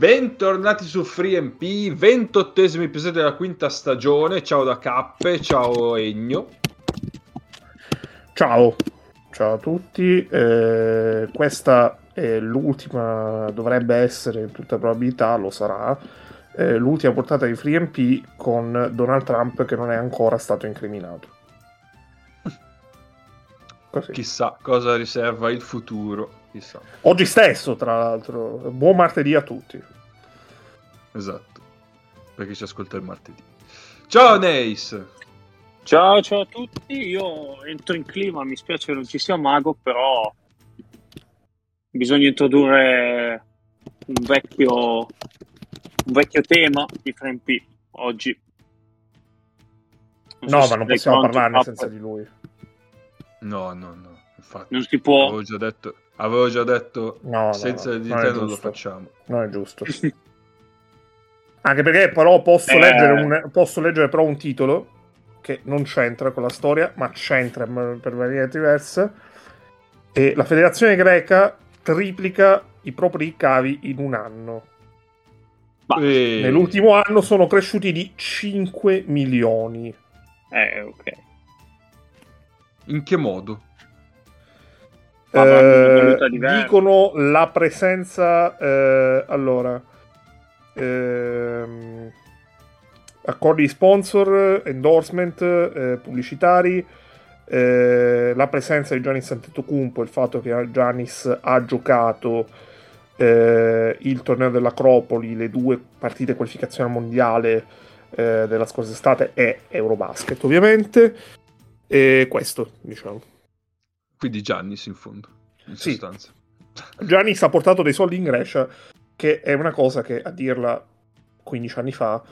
Bentornati su FreeMP, ventottesimo episodio della quinta stagione. Ciao da Cappe, ciao Egno. Ciao, ciao a tutti. Eh, questa è l'ultima, dovrebbe essere in tutta probabilità, lo sarà, eh, l'ultima portata di FreeMP con Donald Trump che non è ancora stato incriminato. Così. Chissà cosa riserva il futuro. Chissà. Oggi stesso, tra l'altro. Buon martedì a tutti. Esatto, perché ci ascolta il martedì. Ciao Neis! Ciao, ciao a tutti. Io entro in clima, mi spiace che non ci sia Mago, però bisogna introdurre un vecchio, un vecchio tema di FreeMP oggi. Non no, so ma non possiamo parlarne senza di lui. No, no, no. Infatti, non si può. Avevo già detto, avevo già detto no, senza no, di te non lo facciamo. Non è giusto. Anche perché però posso, eh... leggere un, posso leggere però un titolo che non c'entra con la storia, ma c'entra per varianti diverse. E la federazione greca triplica i propri ricavi in un anno. E... Nell'ultimo anno sono cresciuti di 5 milioni. Eh, ok. In che modo? Eh, dicono la presenza eh, allora ehm, accordi sponsor endorsement eh, pubblicitari eh, la presenza di Giannis Antetokounmpo il fatto che Giannis ha giocato eh, il torneo dell'Acropoli le due partite qualificazione mondiale eh, della scorsa estate e Eurobasket ovviamente e questo diciamo quindi Giannis in fondo, in sì. sostanza. Giannis ha portato dei soldi in Grecia, che è una cosa che a dirla 15 anni fa,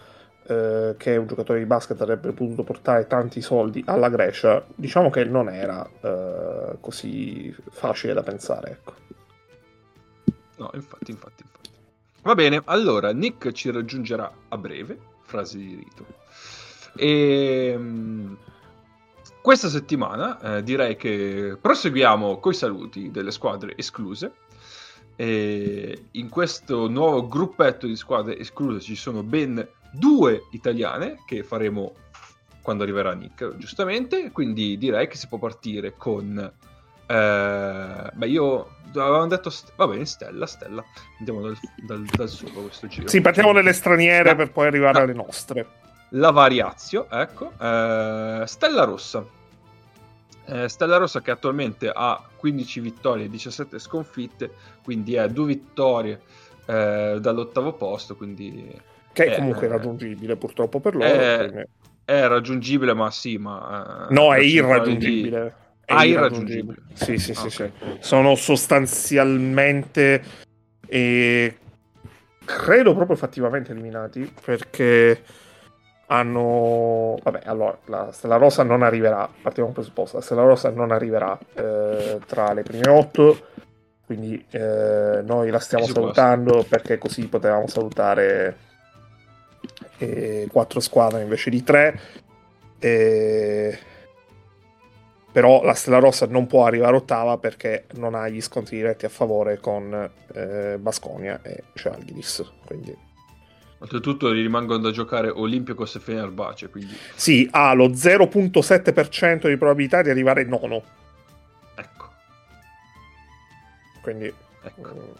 eh, che un giocatore di basket avrebbe potuto portare tanti soldi alla Grecia, diciamo che non era eh, così facile da pensare. Ecco. No, infatti, infatti, infatti. Va bene, allora Nick ci raggiungerà a breve, frase di rito. E ehm, questa settimana eh, direi che proseguiamo coi saluti delle squadre escluse. E in questo nuovo gruppetto di squadre escluse ci sono ben due italiane che faremo quando arriverà Nick, giustamente. Quindi direi che si può partire con. Eh, beh, io avevamo detto. St- va bene, Stella, Stella. Andiamo dal, dal, dal solo questo giro. Sì, partiamo dalle straniere per poi arrivare ah. alle nostre. La Variazio, ecco. Eh, Stella Rossa. Eh, Stella Rossa che attualmente ha 15 vittorie e 17 sconfitte, quindi è due vittorie eh, dall'ottavo posto, quindi... Che è comunque eh, raggiungibile purtroppo per loro. È, è raggiungibile, ma sì, ma... Eh, no, è irraggiungibile. Di... È ah, irraggiungibile. Sì, sì, sì, sì. Sono sostanzialmente e credo proprio fattivamente eliminati perché hanno vabbè allora la Stella Rossa non arriverà partiamo presupposto la Stella Rossa non arriverà eh, tra le prime otto quindi eh, noi la stiamo salutando perché così potevamo salutare eh, quattro squadre invece di tre e... però la Stella Rossa non può arrivare ottava perché non ha gli scontri diretti a favore con eh, Basconia e Cialgidis quindi Oltretutto rimangono da giocare Olympiacos e Fenerbahce, quindi... Sì, ha lo 0.7% di probabilità di arrivare nono. Ecco. Quindi... Ecco.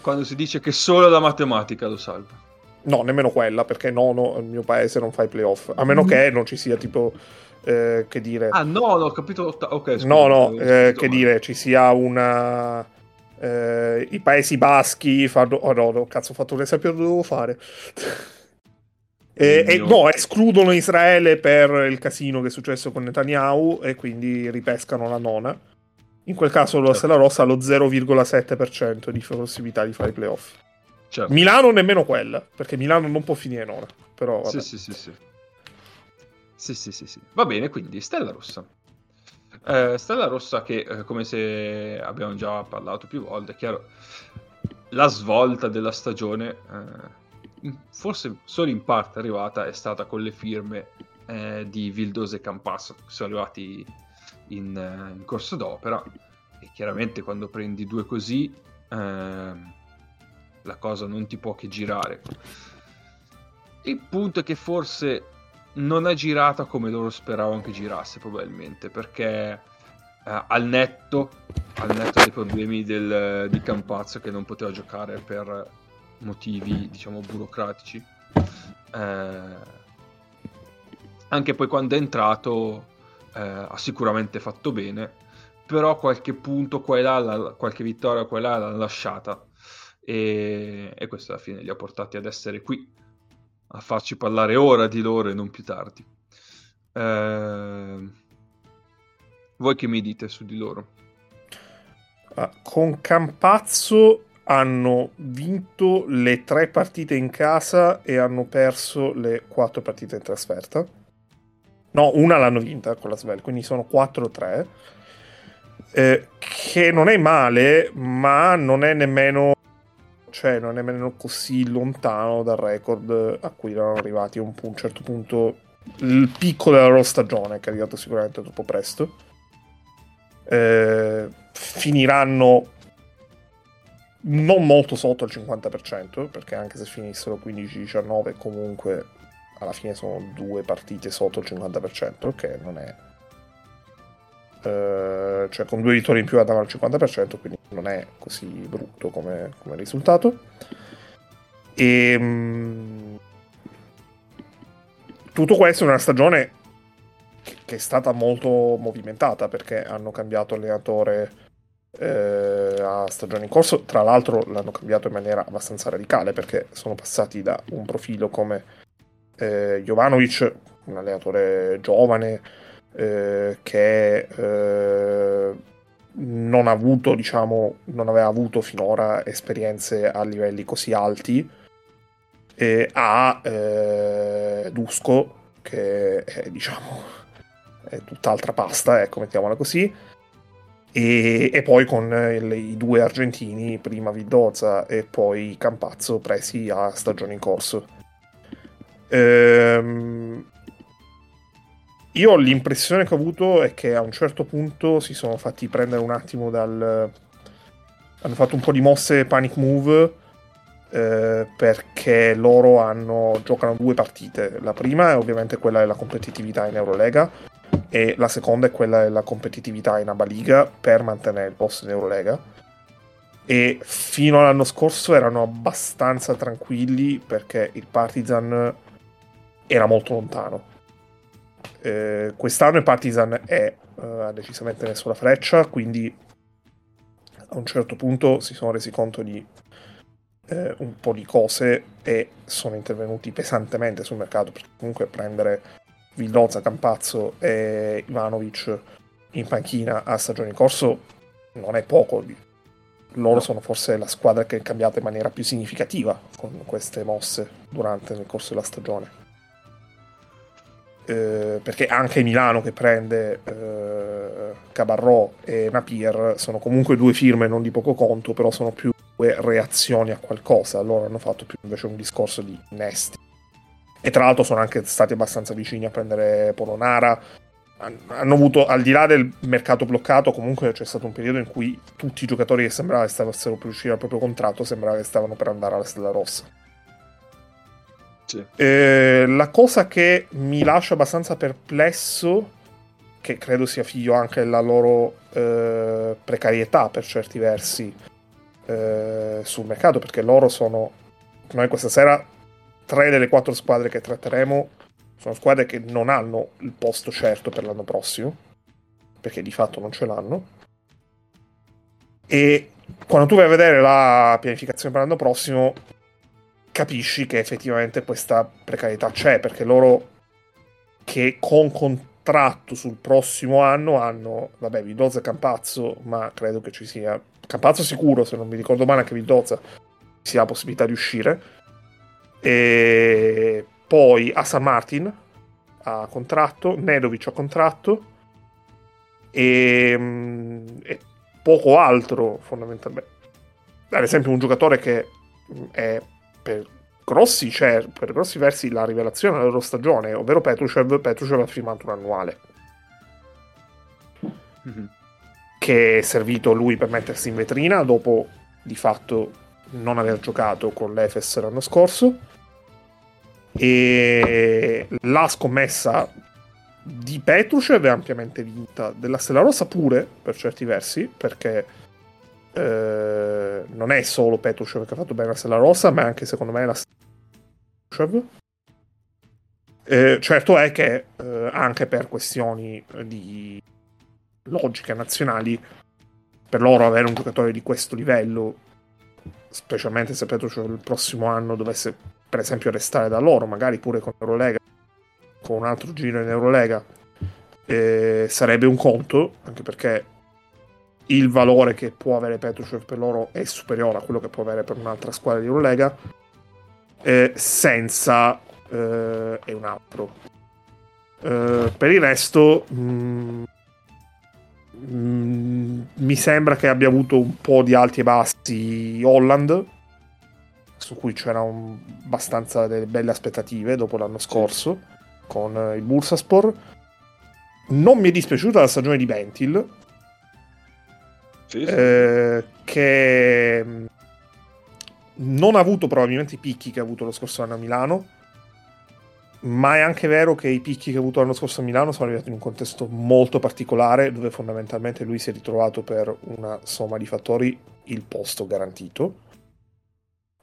Quando si dice che solo la matematica lo salva. No, nemmeno quella, perché nono il mio paese non fa i playoff. A meno mm. che non ci sia tipo... Eh, che dire... Ah, no, no, ho capito... Ok, scusa, No, no, eh, che dire, ci sia una eh, i paesi baschi fanno... Oh no, no, cazzo, ho fatto un esempio che dovevo fare. e, e, no, escludono Israele per il casino che è successo con Netanyahu e quindi ripescano la nona. In quel caso la certo. Stella Rossa ha lo 0,7% di possibilità di fare i playoff. Certo. Milano nemmeno quella, perché Milano non può finire nona. Però, vabbè. Sì, sì, sì, sì. Sì, sì, sì, sì. Va bene, quindi Stella Rossa. Eh, Stella Rossa che, eh, come se abbiamo già parlato più volte, è chiaro, la svolta della stagione, eh, forse solo in parte arrivata, è stata con le firme eh, di Vildosa e Campasso, che sono arrivati in, eh, in corso d'opera. E chiaramente quando prendi due così, ehm, la cosa non ti può che girare. Il punto è che forse non è girata come loro speravano che girasse, probabilmente, perché eh, al, netto, al netto dei problemi del, di Campazzo che non poteva giocare per motivi, diciamo, burocratici, eh, anche poi quando è entrato eh, ha sicuramente fatto bene, però qualche punto qua e là, la, qualche vittoria qua e là l'ha lasciata. E, e questo alla fine li ha portati ad essere qui, a farci parlare ora di loro e non più tardi. Eh, voi che mi dite su di loro? Ah, con Campazzo hanno vinto le tre partite in casa e hanno perso le quattro partite in trasferta. No, una l'hanno vinta con la Svel, quindi sono 4-3. Eh, che non è male, ma non è nemmeno cioè non è nemmeno così lontano dal record a cui erano arrivati a un, un certo punto il picco della loro stagione, che è arrivato sicuramente troppo presto. Eh, finiranno non molto sotto il 50%, perché anche se finissero 15-19 comunque alla fine sono due partite sotto il 50%, che non è... Eh, cioè con due vittorie in più andavano al 50%, quindi non è così brutto come, come risultato. E, ehm, tutto questo è una stagione che, che, è stata molto movimentata perché hanno cambiato allenatore eh, a stagione in corso. Tra l'altro l'hanno cambiato in maniera abbastanza radicale perché sono passati da un profilo come eh, Jovanovic, un allenatore giovane eh, che eh, non ha avuto, diciamo, non aveva avuto finora esperienze a livelli così alti, e a eh, Dusko, che è, diciamo, è tutt'altra pasta, ecco, mettiamola così. E, e, poi con il, i due argentini, prima Vildoza e poi Campazzo, presi a stagione in corso. Ehm, io l'impressione che ho avuto è che a un certo punto si sono fatti prendere un attimo dal... hanno fatto un po' di mosse panic move eh, perché loro hanno, giocano due partite. La prima è ovviamente quella della competitività in Eurolega e la seconda è quella della competitività in Abaliga per mantenere il posto in Eurolega. E fino all'anno scorso erano abbastanza tranquilli perché il Partizan era molto lontano. Eh, quest'anno il Partizan è uh, decisamente messo la freccia, quindi a un certo punto si sono resi conto di eh, un po' di cose e sono intervenuti pesantemente sul mercato, perché comunque prendere Vildoza, Campazzo e Ivanovic in panchina a stagione in corso non è poco. Loro sono forse la squadra che è cambiata in maniera più significativa con queste mosse durante il corso della stagione eh, perché anche Milano che prende eh, Cabarro e Napier sono comunque due firme non di poco conto, però sono più reazioni a qualcosa. Loro hanno fatto più invece un discorso di innesti. E tra l'altro sono anche stati abbastanza vicini a prendere Polonara. Hanno avuto, al di là del mercato bloccato, comunque c'è stato un periodo in cui tutti i giocatori che sembrava che stessero per uscire dal proprio contratto sembrava che stavano per andare alla Stella Rossa. Sì. Eh, la cosa che mi lascia abbastanza perplesso, che credo sia figlio anche della loro eh, precarietà per certi versi eh, sul mercato, perché loro sono, noi questa sera, tre delle quattro squadre che tratteremo sono squadre che non hanno il posto certo per l'anno prossimo, perché di fatto non ce l'hanno. E quando tu vai a vedere la pianificazione per l'anno prossimo, capisci che effettivamente questa precarietà c'è, perché loro che con contratto sul prossimo anno hanno, vabbè, Vildoza e Campazzo, ma credo che ci sia, Campazzo sicuro, se non mi ricordo male anche Vildoza, sia la possibilità di uscire. E poi a San Martin a contratto, Nedovic a contratto e, mm, e poco altro fondamentalmente. Ad esempio un giocatore che è per grossi, cioè, per grossi versi la rivelazione della loro stagione, ovvero Petrucev, Petrucev ha firmato un annuale. Mm-hmm. Che è servito lui per mettersi in vetrina dopo di fatto non aver giocato con l'Efes l'anno scorso e la scommessa di Petrucev è ampiamente vinta, della Stella Rossa pure per certi versi, perché eh, non è solo Petrucev che ha fatto bene la Stella Rossa, ma anche secondo me la Stella eh, certo è che eh, anche per questioni di logiche nazionali, per loro avere un giocatore di questo livello, specialmente se Petrucev il prossimo anno dovesse per esempio restare da loro, magari pure con Eurolega, con un altro giro in Eurolega, eh, sarebbe un conto, anche perché il valore che può avere Petrucev per loro è superiore a quello che può avere per un'altra squadra di Eurolega, eh, senza eh, è un altro. Eh, per il resto, mh, mm, mh, mm, mi sembra che abbia avuto un po' di alti e bassi Holland, su cui c'erano abbastanza delle belle aspettative dopo l'anno scorso sì. con il Bursaspor. Non mi è dispiaciuta la stagione di Bentil, sì, sì. Eh, che mm, non ha avuto probabilmente i picchi che ha avuto lo scorso anno a Milano, ma è anche vero che i picchi che ha avuto l'anno scorso a Milano sono arrivati in un contesto molto particolare, dove fondamentalmente lui si è ritrovato per una somma di fattori il posto garantito.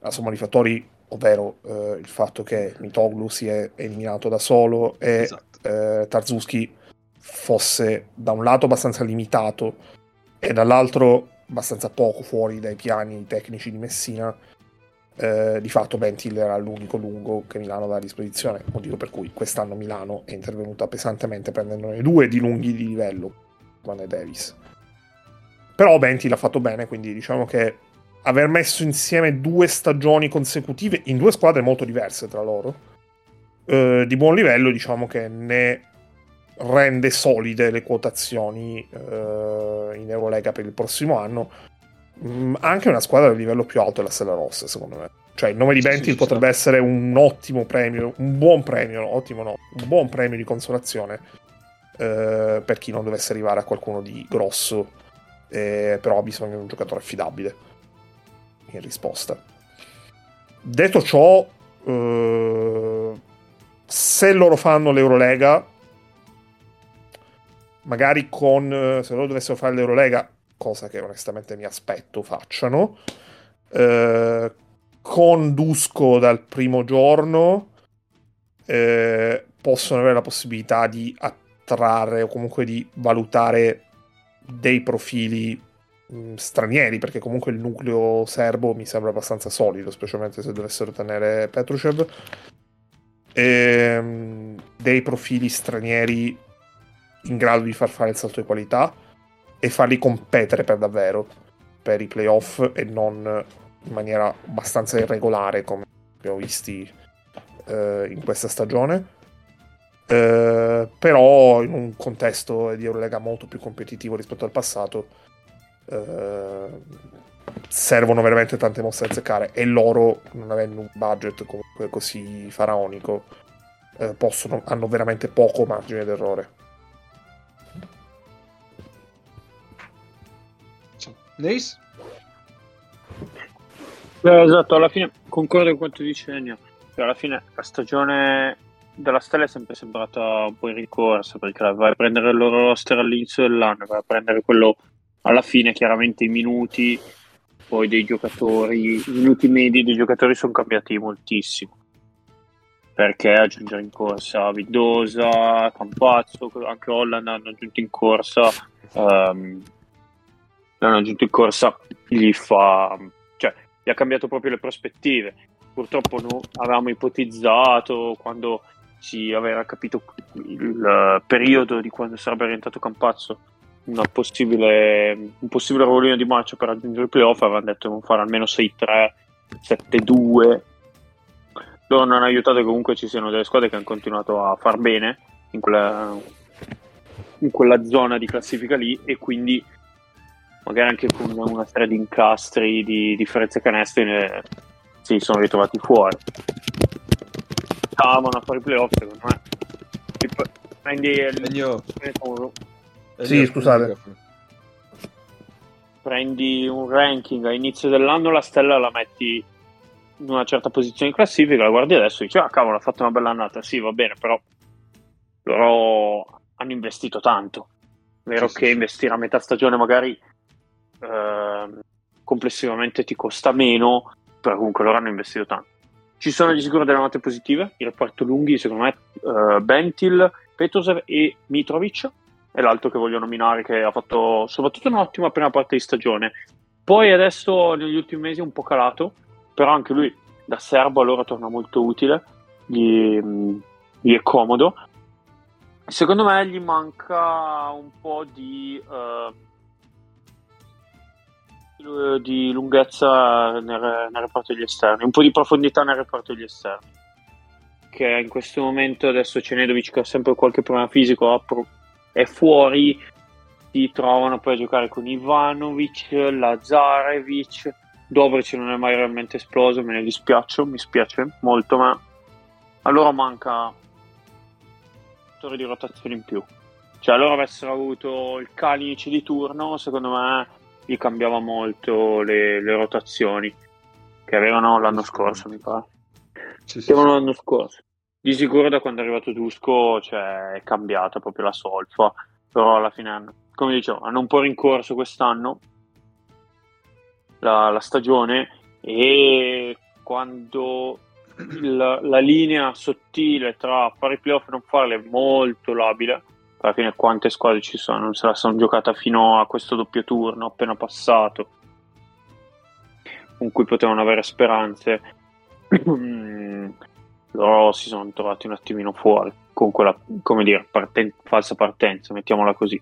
La somma di fattori, ovvero eh, il fatto che Mitoglu si è eliminato da solo e esatto. eh, Tarzuski fosse da un lato abbastanza limitato e dall'altro abbastanza poco fuori dai piani tecnici di Messina, eh, di fatto Bentil era l'unico lungo che Milano aveva a disposizione, motivo per cui quest'anno Milano è intervenuta pesantemente prendendone due di lunghi di livello, Van e Davis. Però Bentil ha fatto bene, quindi diciamo che aver messo insieme due stagioni consecutive in due squadre molto diverse tra loro, eh, di buon livello, diciamo che ne rende solide le quotazioni eh, in Eurolega per il prossimo anno. Mm, anche una squadra di livello più alto è la Stella Rossa, secondo me. Cioè, il nome di Bentil sì, potrebbe sì. essere un ottimo premio, un buon premio, ottimo no, un buon premio di consolazione eh, per chi non dovesse arrivare a qualcuno di grosso, eh, però ha bisogno di un giocatore affidabile in risposta. Detto ciò, eh, se loro fanno l'Eurolega, magari con eh, se loro dovessero fare l'Eurolega, cosa che onestamente mi aspetto facciano, eh, con Dusko dal primo giorno eh, possono avere la possibilità di attrarre o comunque di valutare dei profili mh, mm, stranieri, perché comunque il nucleo serbo mi sembra abbastanza solido, specialmente se dovessero tenere Petrucev. Ehm, dei profili stranieri in grado di far fare il salto di qualità e farli competere per davvero per i playoff e non in maniera abbastanza irregolare come abbiamo visti eh, in questa stagione. Eh, però in un contesto di Eurolega molto più competitivo rispetto al passato eh, servono veramente tante mosse da azzeccare e loro non avendo un budget comunque così faraonico eh, possono, hanno veramente poco margine d'errore Nace? Eh, esatto, alla fine concordo con quanto dice Ennio. Cioè, alla fine la stagione della Stella è sempre sembrata un po' in ricorsa perché vai a prendere il loro roster all'inizio dell'anno, vai a prendere quello alla fine, chiaramente i minuti poi dei giocatori, i minuti medi dei giocatori sono cambiati moltissimo perché aggiungere in corsa Vidosa, Campazzo, anche Holland hanno aggiunto in corsa um, l'hanno aggiunto in corsa, gli fa, cioè, gli ha cambiato proprio le prospettive. Purtroppo no, avevamo ipotizzato quando si aveva capito il periodo di quando sarebbe rientrato Campazzo possibile, un possibile ruolino di marcia per raggiungere il playoff avevano detto di fare almeno 6-3 7-2 loro non hanno aiutato che comunque ci siano delle squadre che hanno continuato a far bene in quella, in quella zona di classifica lì e quindi magari anche con una serie di incastri di differenze canestri ne, si sono ritrovati fuori. Stavano a fare i playoff secondo me. Prendi il sì scusate. Prendi un ranking a inizio dell'anno, la stella la metti in una certa posizione in classifica, la guardi adesso e dici, ah cavolo, ha fatto una bella annata, sì va bene, però loro hanno investito tanto. Vero Sì, che sì. investire a metà stagione magari ehm, complessivamente ti costa meno, però comunque loro hanno investito tanto. Ci sono di sicuro delle note positive, il reparto lunghi secondo me eh, Bentil, Petrosev e Mitrovic è l'altro che voglio nominare che ha fatto soprattutto un'ottima prima parte di stagione. Poi adesso negli ultimi mesi è un po' calato, però anche lui da serbo allora torna molto utile, gli, gli è comodo. Secondo me gli manca un po' di, eh, di lunghezza nel, nel reparto degli esterni, un po' di profondità nel reparto degli esterni. Che in questo momento adesso Cenedovic che ha sempre qualche problema fisico è fuori, si trovano poi a giocare con Ivanovic, Lazarevic, Dobric non è mai realmente esploso, me ne dispiace, mi spiace molto, ma a loro manca un fattore di rotazione in più. Cioè, loro avessero avuto il Kalinic di turno, secondo me gli cambiava molto le, le rotazioni che avevano l'anno scorso, mi pare. Sì, sì, avevano sì. l'anno scorso. Di sicuro da quando è arrivato Dusko cioè, è cambiata proprio la solfa, però alla fine, come dicevo, hanno un po' rincorso quest'anno la, la stagione e quando il- la linea sottile tra fare i playoff e non farli è molto labile, alla fine quante squadre ci sono, se la sono giocata fino a questo doppio turno appena passato, con cui potevano avere speranze. Loro si sono trovati un attimino fuori con quella, come dire, parten- falsa partenza, mettiamola così.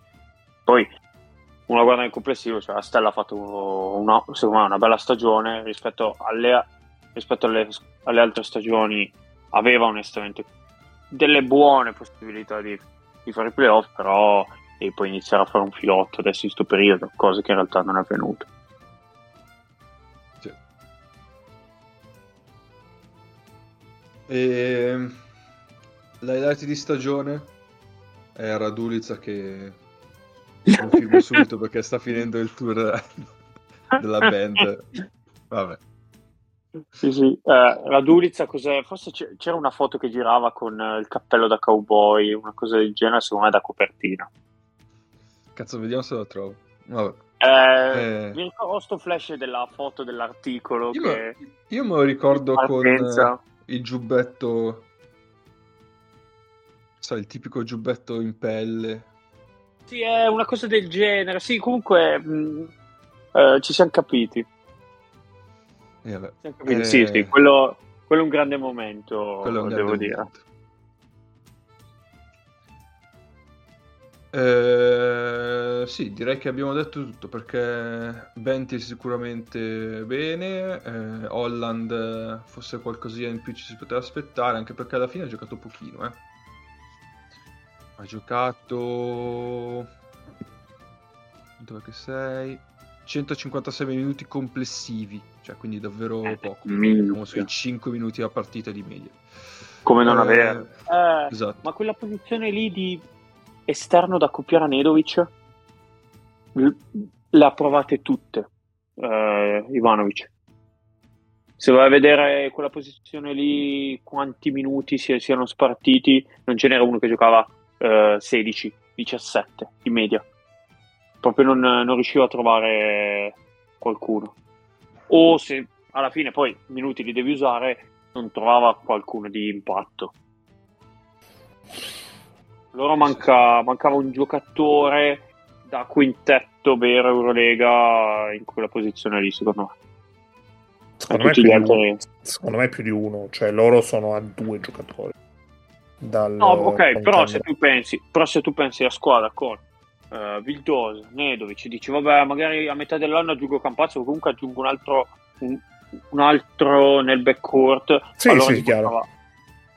Poi una guarda nel complessivo, cioè la Stella ha fatto una, secondo me una bella stagione rispetto alle, rispetto alle, alle altre stagioni, aveva onestamente delle buone possibilità di, di fare i playoff, però devi poi iniziare a fare un filotto adesso in questo periodo, cosa che in realtà non è avvenuto. Sì. E l'highlight di stagione è Radulica che confermo subito perché sta finendo il tour della band. Vabbè. Sì, sì. Eh, Radulica, cos'è? Forse c'era una foto che girava con eh, il cappello da cowboy, una cosa del genere, secondo me da copertina. Cazzo, vediamo se lo trovo. Vabbè. Eh, Eh. Mi ricordo sto flash della foto dell'articolo Io, me, io me lo ricordo con eh, il giubbetto, sai, il tipico giubbetto in pelle. Sì, è una cosa del genere. Sì, comunque mh, eh, ci siamo capiti. E capiti. Eh. Sì, sì, quello, quello è un grande momento, quello è un devo grande dire. momento. Eh, sì, direi che abbiamo detto tutto perché Benti sicuramente bene, eh, Holland eh, forse qualcosina in più ci si poteva aspettare, anche perché alla fine ha giocato pochino, eh. Ha giocato... Dove che sei? 156 minuti complessivi, cioè quindi davvero Eh, poco. Siamo sui 5 minuti a partita di media. Come non Eh, avere. Eh, Esatto. ma quella posizione lì di esterno da accoppiare a Nedovic l- le ha provate tutte eh, Ivanovic. Se vai a vedere quella posizione lì, quanti minuti si siano spartiti, non ce n'era uno che giocava eh, 16, 17 in media. Proprio non, non riusciva a trovare qualcuno. O se alla fine poi minuti li devi usare, non trovava qualcuno di impatto. Loro manca- mancava un giocatore da quintetto vero Eurolega in quella posizione lì, secondo me. Secondo me, tutti più gli di uno, altri- secondo me più di uno, cioè loro sono a due giocatori. Dal, No, ok, però se tu pensi, però se tu pensi a squadra con uh, Vildosa, Nedovic, dici vabbè, magari a metà dell'anno aggiungo Campazzo, o comunque aggiungo un altro, un, un altro nel backcourt. Sì, allora sì, chiaro.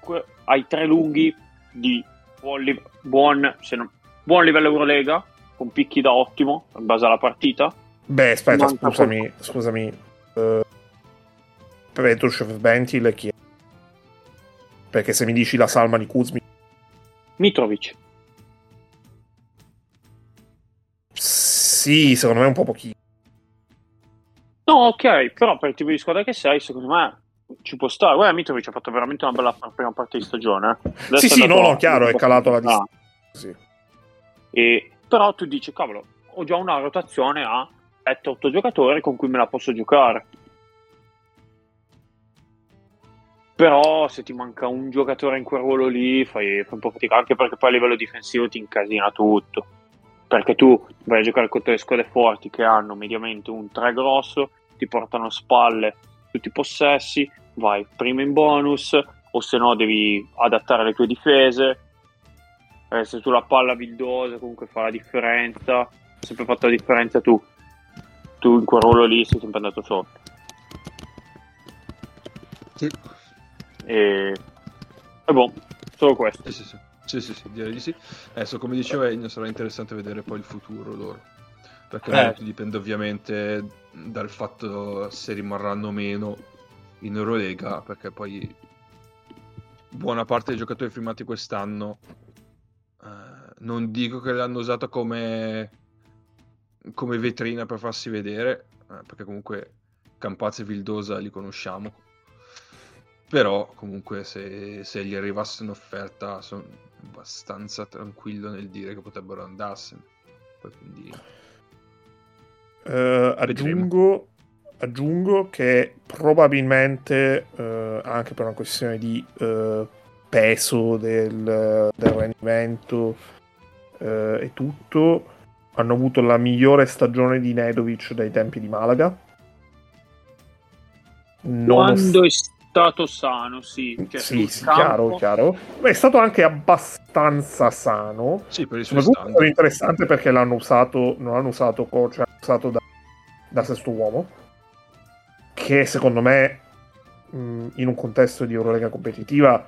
que- Hai tre lunghi di buon, buon, non- buon livello Eurolega, con picchi da ottimo in base alla partita. Beh, aspetta, Manca scusami, scusami. Uh, Petrushev Bentil chi è? Perché se mi dici la salma di Kuzmi, Mitrovic, sì, secondo me è un po' pochino. No, ok, però per il tipo di squadra che sei, secondo me ci può stare. Guarda, Mitrovic ha fatto veramente una bella prima parte di stagione. eh. Adesso Sì, sì, no, no, chiaro, è calato la ah, Sì. e- però tu dici, cavolo, ho già una rotazione a 7-8 giocatori con cui me la posso giocare. Però se ti manca un giocatore in quel ruolo lì fai, fai un po' fatica, anche perché poi a livello difensivo ti incasina tutto. Perché tu vai a giocare contro le squadre forti che hanno mediamente un 3 grosso, ti portano a spalle tutti i possessi, vai prima in bonus, o se no devi adattare le tue difese. Eh, se sulla palla vildosa comunque fa la differenza, ha sempre fatto la differenza tu. Tu in quel ruolo lì sei sempre andato sotto. Sì. E, e boh, solo questo. Sì, sì, sì. Sì, sì, sì, direi di sì. Adesso, come diceva Ennio, sarà interessante vedere poi il futuro loro. Perché Eh. dipende ovviamente dal fatto se rimarranno o meno in Eurolega, perché poi buona parte dei giocatori firmati quest'anno eh, non dico che l'hanno usata come, come vetrina per farsi vedere, eh, perché comunque Campazzo e Vildosa li conosciamo. Però comunque se, se gli arrivasse un'offerta sono abbastanza tranquillo nel dire che potrebbero andarsene. Poi quindi... Eh, aggiungo, aggiungo che probabilmente, eh, anche per una questione di eh, peso del, del rendimento e tutto, hanno avuto la migliore stagione di Nedovic dai tempi di Malaga. Nonost- Quando è stato sano, sì. Cioè, sì, sì, campo- chiaro, chiaro. Beh, è stato anche abbastanza sano. Sì, per i suoi Soprattutto è interessante perché l'hanno usato, non l'hanno usato coach, l'hanno usato da, da sesto uomo, che secondo me mh, in un contesto di Eurolega competitiva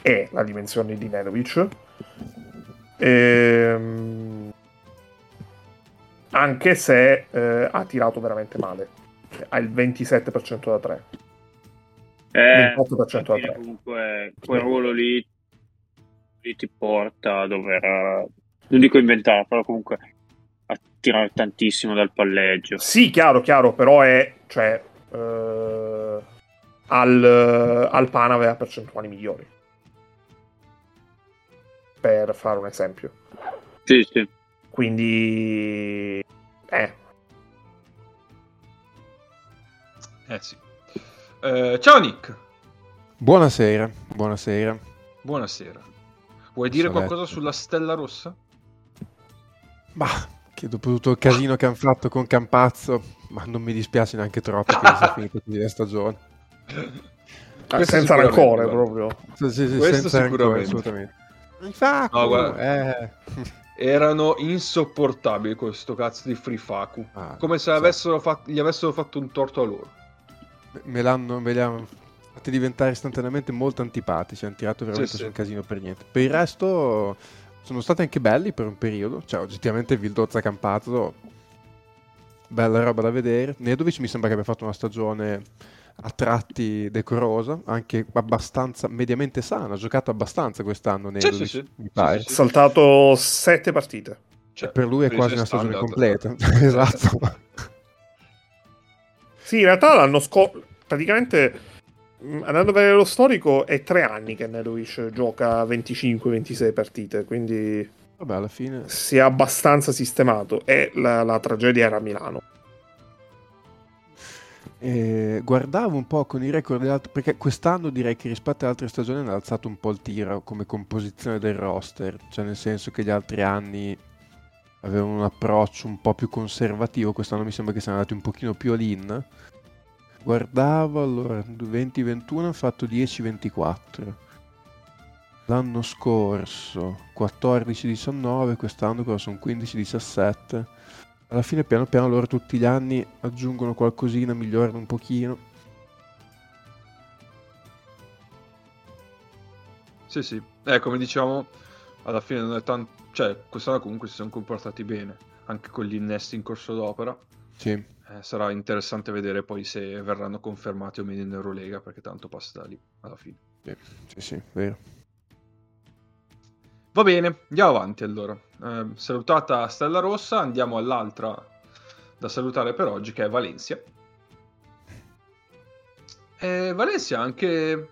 è la dimensione di Nedovic. Ehm, anche se eh, ha tirato veramente male. Cioè, ha il 27% da 3. Eh, 28% alla da fine 3. comunque quel ruolo lì, lì ti porta a dover, non dico inventare, però comunque a tirare tantissimo dal palleggio. Sì, chiaro, chiaro, però è cioè eh, al, al Pana aveva percentuali migliori. Per fare un esempio. Sì, sì. Quindi eh, Eh sì. Eh, ciao Nick, Buonasera, buonasera. buonasera. Vuoi dire Soletto. qualcosa sulla Stella Rossa? Ma che dopo tutto il casino che hanno fatto con Campazzo, ma non mi dispiace neanche troppo che sia finita così la stagione. Questo senza rancore proprio. Sì, sì, sì, Questo senza rancore, sicuramente. assolutamente. Infatti, No, guarda. eh. Erano insopportabili questo cazzo di Free Faku. Ah, Come se sì. avessero fat- gli avessero fatto un torto a loro. Me l'hanno, me li hanno fatti diventare istantaneamente molto antipatici. Hanno tirato veramente Sì, su sì. un casino per niente. Per il resto, sono stati anche belli per un periodo. Cioè, oggettivamente, Vildozza Campazzo, bella roba da vedere. Nedovic mi sembra che abbia fatto una stagione a tratti decorosa, anche abbastanza mediamente sana. Ha giocato abbastanza quest'anno. Nedovic, sì, sì. mi Sì, pare. sì, sì. Saltato sette partite. Cioè, Per lui è quasi una stagione completa. esatto. Sì, in realtà l'anno scorso, praticamente mh, andando a vedere lo storico, è tre anni che Nedovic gioca 25-26 partite, quindi Vabbè, alla fine. si è abbastanza sistemato e la, la tragedia era a Milano. Eh, guardavo un po' con i record delle altre, perché quest'anno direi che rispetto alle altre stagioni hanno alzato un po' il tiro come composizione del roster, cioè nel senso che gli altri anni avevano un approccio un po' più conservativo, quest'anno mi sembra che siano andati un pochino più all-in. Guardavo allora, 2021 hanno fatto 10-24. L'anno scorso 14-19, quest'anno cosa sono 15-17 alla fine piano piano loro tutti gli anni aggiungono qualcosina, migliorano un pochino. Sì, sì. Eh, come diciamo, alla fine non è tanto... Cioè, quest'anno comunque si sono comportati bene, anche con gli innesti in corso d'opera. Sì. Eh, sarà interessante vedere poi se verranno confermati o meno in Eurolega, perché tanto passa da lì, alla fine. Sì, sì, vero. Va bene, andiamo avanti allora. Eh, salutata Stella Rossa, andiamo all'altra da salutare per oggi, che è Valencia. E Valencia anche...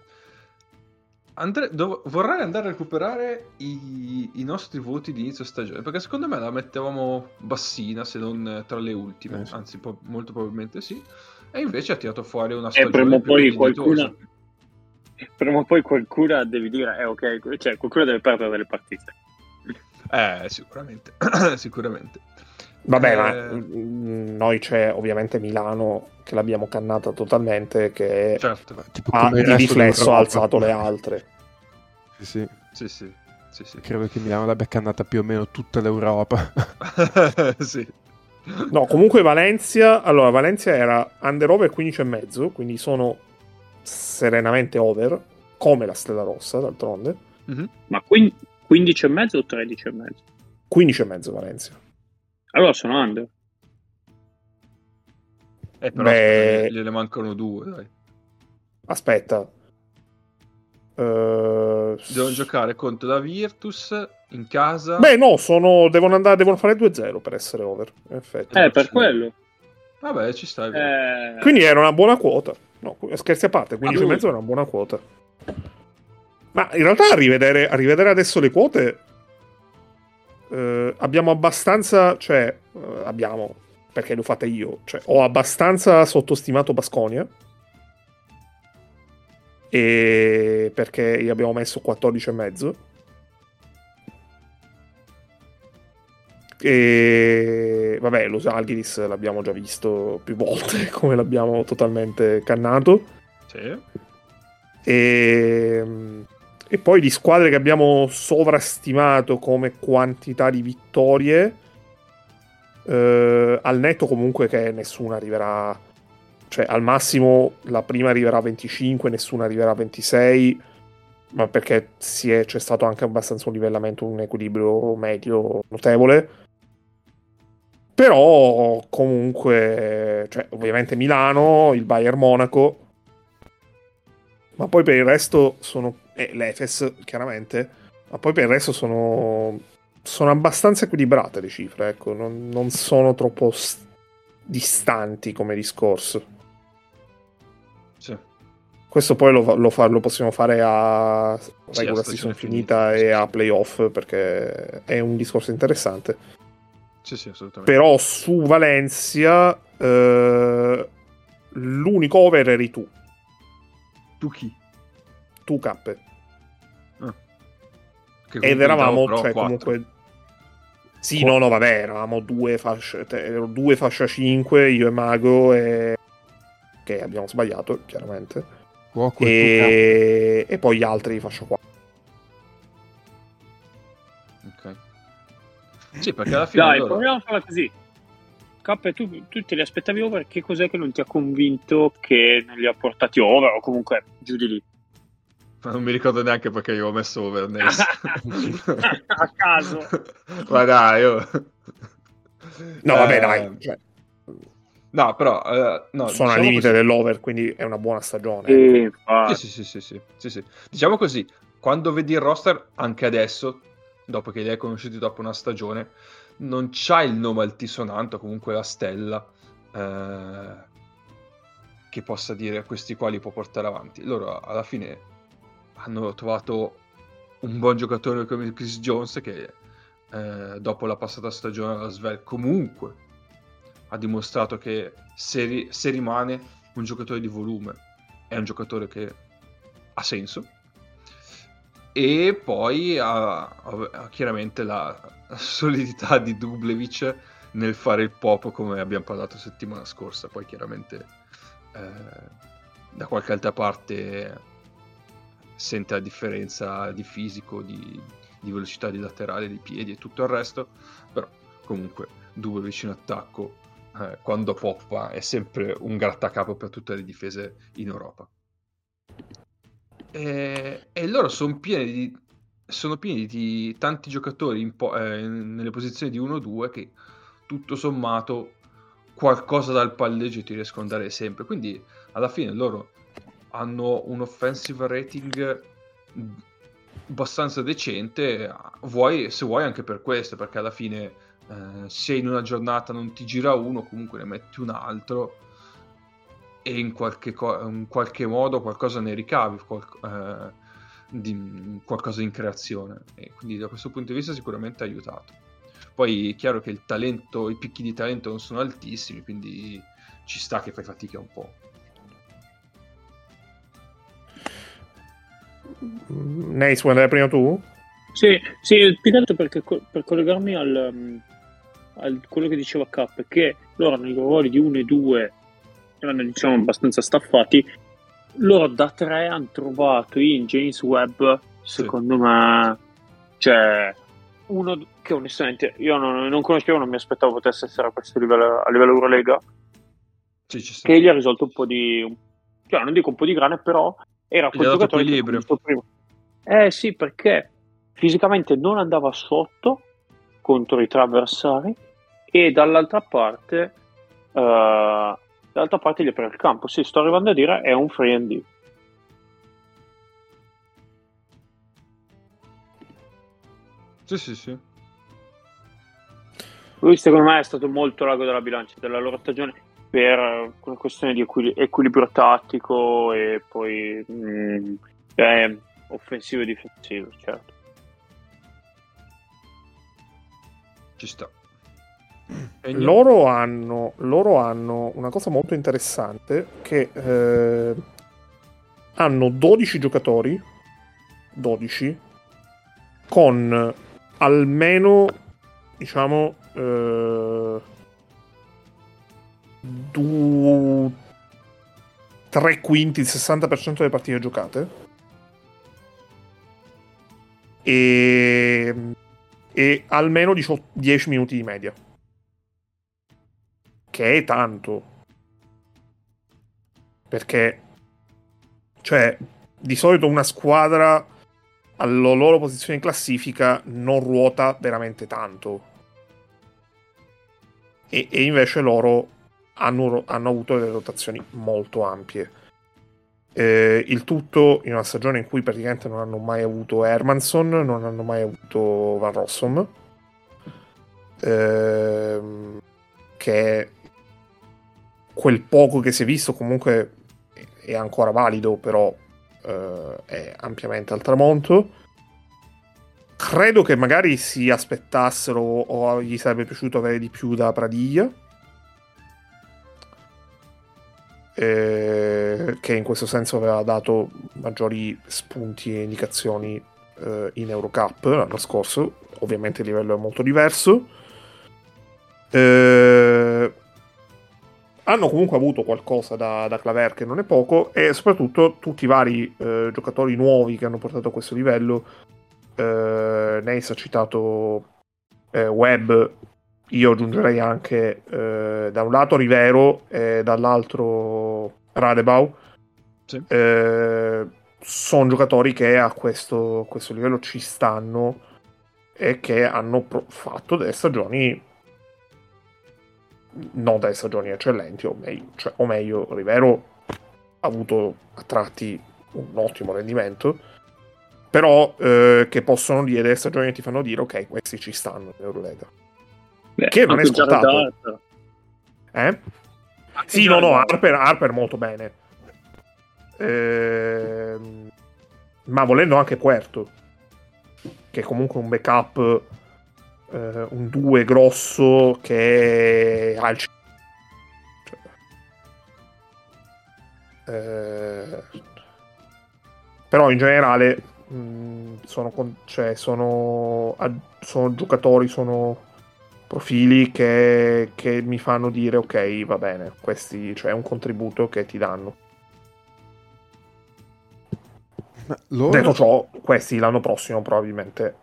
Andre... dov- vorrei andare a recuperare i... i nostri voti di inizio stagione, perché secondo me la mettevamo bassina, se non tra le ultime, Eh sì. anzi po- molto probabilmente sì. E invece ha tirato fuori una E stagione prima o poi qualcuno, prima o poi qualcuno devi dire, eh ok, cioè qualcuno deve perdere delle partite. Eh, sicuramente, sicuramente. Vabbè, Eh, ma mm, noi c'è ovviamente Milano che l'abbiamo cannata totalmente, che Certo, Tipo ha di riflesso ha alzato le altre. Sì, sì. sì, sì, sì, sì. Credo che Milano l'abbia cannata più o meno tutta l'Europa. sì. No, comunque Valencia, allora Valencia era under over 15,5, quindi sono serenamente over, come la Stella Rossa d'altronde. Mhm. Ma quin- 15 e mezzo o 13 e mezzo? 15,5 Valencia. Allora sono under. Eh, però Beh- gliene mancano due, dai. Aspetta. Eh, Devono giocare contro la Virtus in casa. Beh, no, sono, devono, andare, devono fare 2-0 per essere over. In effetti. Eh, per quello. Vabbè, ci sta. Eh, Quindi era una buona quota. No, scherzi a parte, 15,5 lui. era una buona quota. Ma in realtà a rivedere, a rivedere adesso le quote eh, abbiamo abbastanza, cioè eh, abbiamo, perché l'ho fatta io, cioè ho abbastanza sottostimato Basconia. E perché gli abbiamo messo 14,5 e vabbè lo Algiris l'abbiamo già visto più volte come l'abbiamo totalmente cannato. Sì. e, e poi di squadre che abbiamo sovrastimato come quantità di vittorie eh, al netto comunque che nessuna arriverà cioè al massimo la prima arriverà a 25 nessuna arriverà a 26 ma perché è- c'è stato anche abbastanza un livellamento un equilibrio medio notevole però comunque cioè, ovviamente Milano il Bayern Monaco ma poi per il resto sono. E l'Efes, chiaramente. Ma poi per il resto sono. Sono abbastanza equilibrate le cifre, ecco. Non, non sono troppo s- distanti come discorso. Sì. Questo poi lo, lo fa- lo possiamo fare a Sì, regular a season finita finita, e sì, a sì. playoff perché è un discorso interessante. Sì, sì, assolutamente. Però su Valencia eh, l'unico over eri tu, Tu chi? tu Cappe. Comunque Ed eravamo, cioè, quattro. comunque. Sì, Qua- no, no, vabbè, eravamo due fasce, te- ero due fascia 5, io e Mago, e... che abbiamo sbagliato, chiaramente. Cuoco e E... e poi gli altri fascia 4. Ok. Sì, perché alla fine... Dai, allora- proviamo a farla così. K, tu, tu te li aspettavi over, che cos'è che non ti ha convinto che non li ha portati over o comunque giù di lì? Ma non mi ricordo neanche perché io ho messo over Ness. A caso. Ma dai, oh. No, Eh, vabbè, dai, cioè, No, però... eh, no, sono al diciamo limite così. dell'over, quindi è una buona stagione. Sì, infatti. Sì, sì, sì, sì, sì, sì. Diciamo così, quando vedi il roster, anche adesso, dopo che li hai conosciuti dopo una stagione, non c'ha il nome altisonante, o comunque la stella, eh, che possa dire questi qua li può portare avanti. Loro alla fine hanno trovato un buon giocatore come Chris Jones che eh, dopo la passata stagione alla Svel comunque ha dimostrato che se, ri- se rimane un giocatore di volume è un giocatore che ha senso. E poi ha, ha chiaramente la solidità di Dublevic nel fare il pop come abbiamo parlato settimana scorsa. Poi chiaramente eh, da qualche altra parte sente la differenza di fisico di, di velocità di laterale di piedi e tutto il resto però comunque Dublevic in attacco eh, quando poppa è sempre un grattacapo per tutte le difese in Europa. E, e loro sono pieni di sono pieni di tanti giocatori po- eh, nelle posizioni di 1-2 che tutto sommato qualcosa dal palleggio ti riescono a dare sempre. Quindi alla fine loro hanno un offensive rating abbastanza decente vuoi, se vuoi anche per questo perché alla fine eh, se in una giornata non ti gira uno, comunque ne metti un altro e in qualche, co- in qualche modo qualcosa ne ricavi, qual- eh, di, qualcosa in creazione. E quindi da questo punto di vista sicuramente ha aiutato. Poi è chiaro che il talento, i picchi di talento non sono altissimi, quindi ci sta che fai fatica un po'. Nace, vuoi andare prima tu? Sì, sì, più che altro perché per collegarmi al, um, al- quello che diceva K, che loro hanno i ruoli di 1 e 2, erano diciamo abbastanza staffati, loro da 3 hanno trovato in James Webb, secondo me, cioè, uno che onestamente io non, non conoscevo, non mi aspettavo potesse essere a questo livello, a livello Eurolega, Sì, che gli ha risolto un po' di, cioè non dico un po' di grane, però era quel giocatore che, equilibrio. detto prima, eh sì, perché fisicamente non andava sotto contro i tre avversari e dall'altra parte eh, dall'altra parte gli apre il campo. Sì, sto arrivando a dire è un free and D. Sì, sì, sì. Lui secondo me è stato molto l'ago della bilancia della loro stagione per una questione di equil- equilibrio tattico e poi mm, eh, offensivo e difensivo, certo. Ci sta. Loro hanno, loro hanno una cosa molto interessante che eh, hanno 12 giocatori 12 con almeno diciamo eh, due, tre quinti, il 60% delle partite giocate e, e almeno 18 10 minuti di media che è tanto. Perché, cioè, di solito una squadra alla loro posizione in classifica non ruota veramente tanto. E, e invece loro hanno, hanno avuto delle rotazioni molto ampie. Eh, il tutto in una stagione in cui praticamente non hanno mai avuto Hermanson, non hanno mai avuto Van Rossum. Ehm, che quel poco che si è visto comunque è ancora valido, però eh, è ampiamente al tramonto. Credo che magari si aspettassero o gli sarebbe piaciuto avere di più da Pradiglia. Eh, che in questo senso aveva dato maggiori spunti e indicazioni eh, in Eurocup l'anno scorso. Ovviamente il livello è molto diverso. Eh, hanno comunque avuto qualcosa da, da Claver che non è poco e soprattutto tutti i vari eh, giocatori nuovi che hanno portato a questo livello eh, Neis ha citato eh, Webb io aggiungerei anche eh, da un lato Rivero e dall'altro Radebau Sì. sono giocatori che a questo, questo livello ci stanno e che hanno pro- fatto delle stagioni non delle stagioni eccellenti, o meglio, cioè, o meglio, Rivero ha avuto a tratti un ottimo rendimento, però eh, che possono dire delle stagioni che ti fanno dire ok, questi ci stanno in Eurolega. Beh, Che non è scontato. Eh? Sì, no, no. Harper, Harper molto bene. Ehm, ma volendo anche Puerto, che è comunque un backup, eh, un 2 grosso che ha il... eh, però in generale mh, sono, con- cioè, sono, sono giocatori, sono profili che, che mi fanno dire ok va bene questi cioè è un contributo che ti danno Ma loro, detto ciò questi l'anno prossimo probabilmente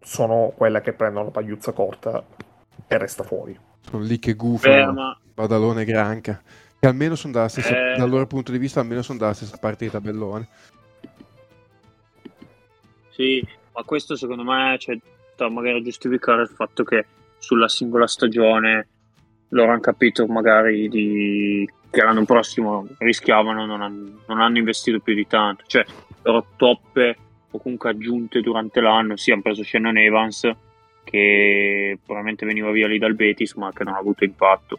sono quella che prendono la pagliuzza corta e resta fuori sono lì che gufano, ma Badalone e Granca. Che almeno sono dalla stessa, Eh. dal loro punto di vista, almeno sono dalla stessa parte di tabellone. Sì, ma questo secondo me c'è da magari giustificare il fatto che sulla singola stagione loro hanno capito magari di... che l'anno prossimo rischiavano, non hanno, non hanno investito più di tanto. Cioè, loro toppe o comunque aggiunte durante l'anno, sì, hanno preso Shannon Evans, che probabilmente veniva via lì dal Betis, ma che non ha avuto impatto.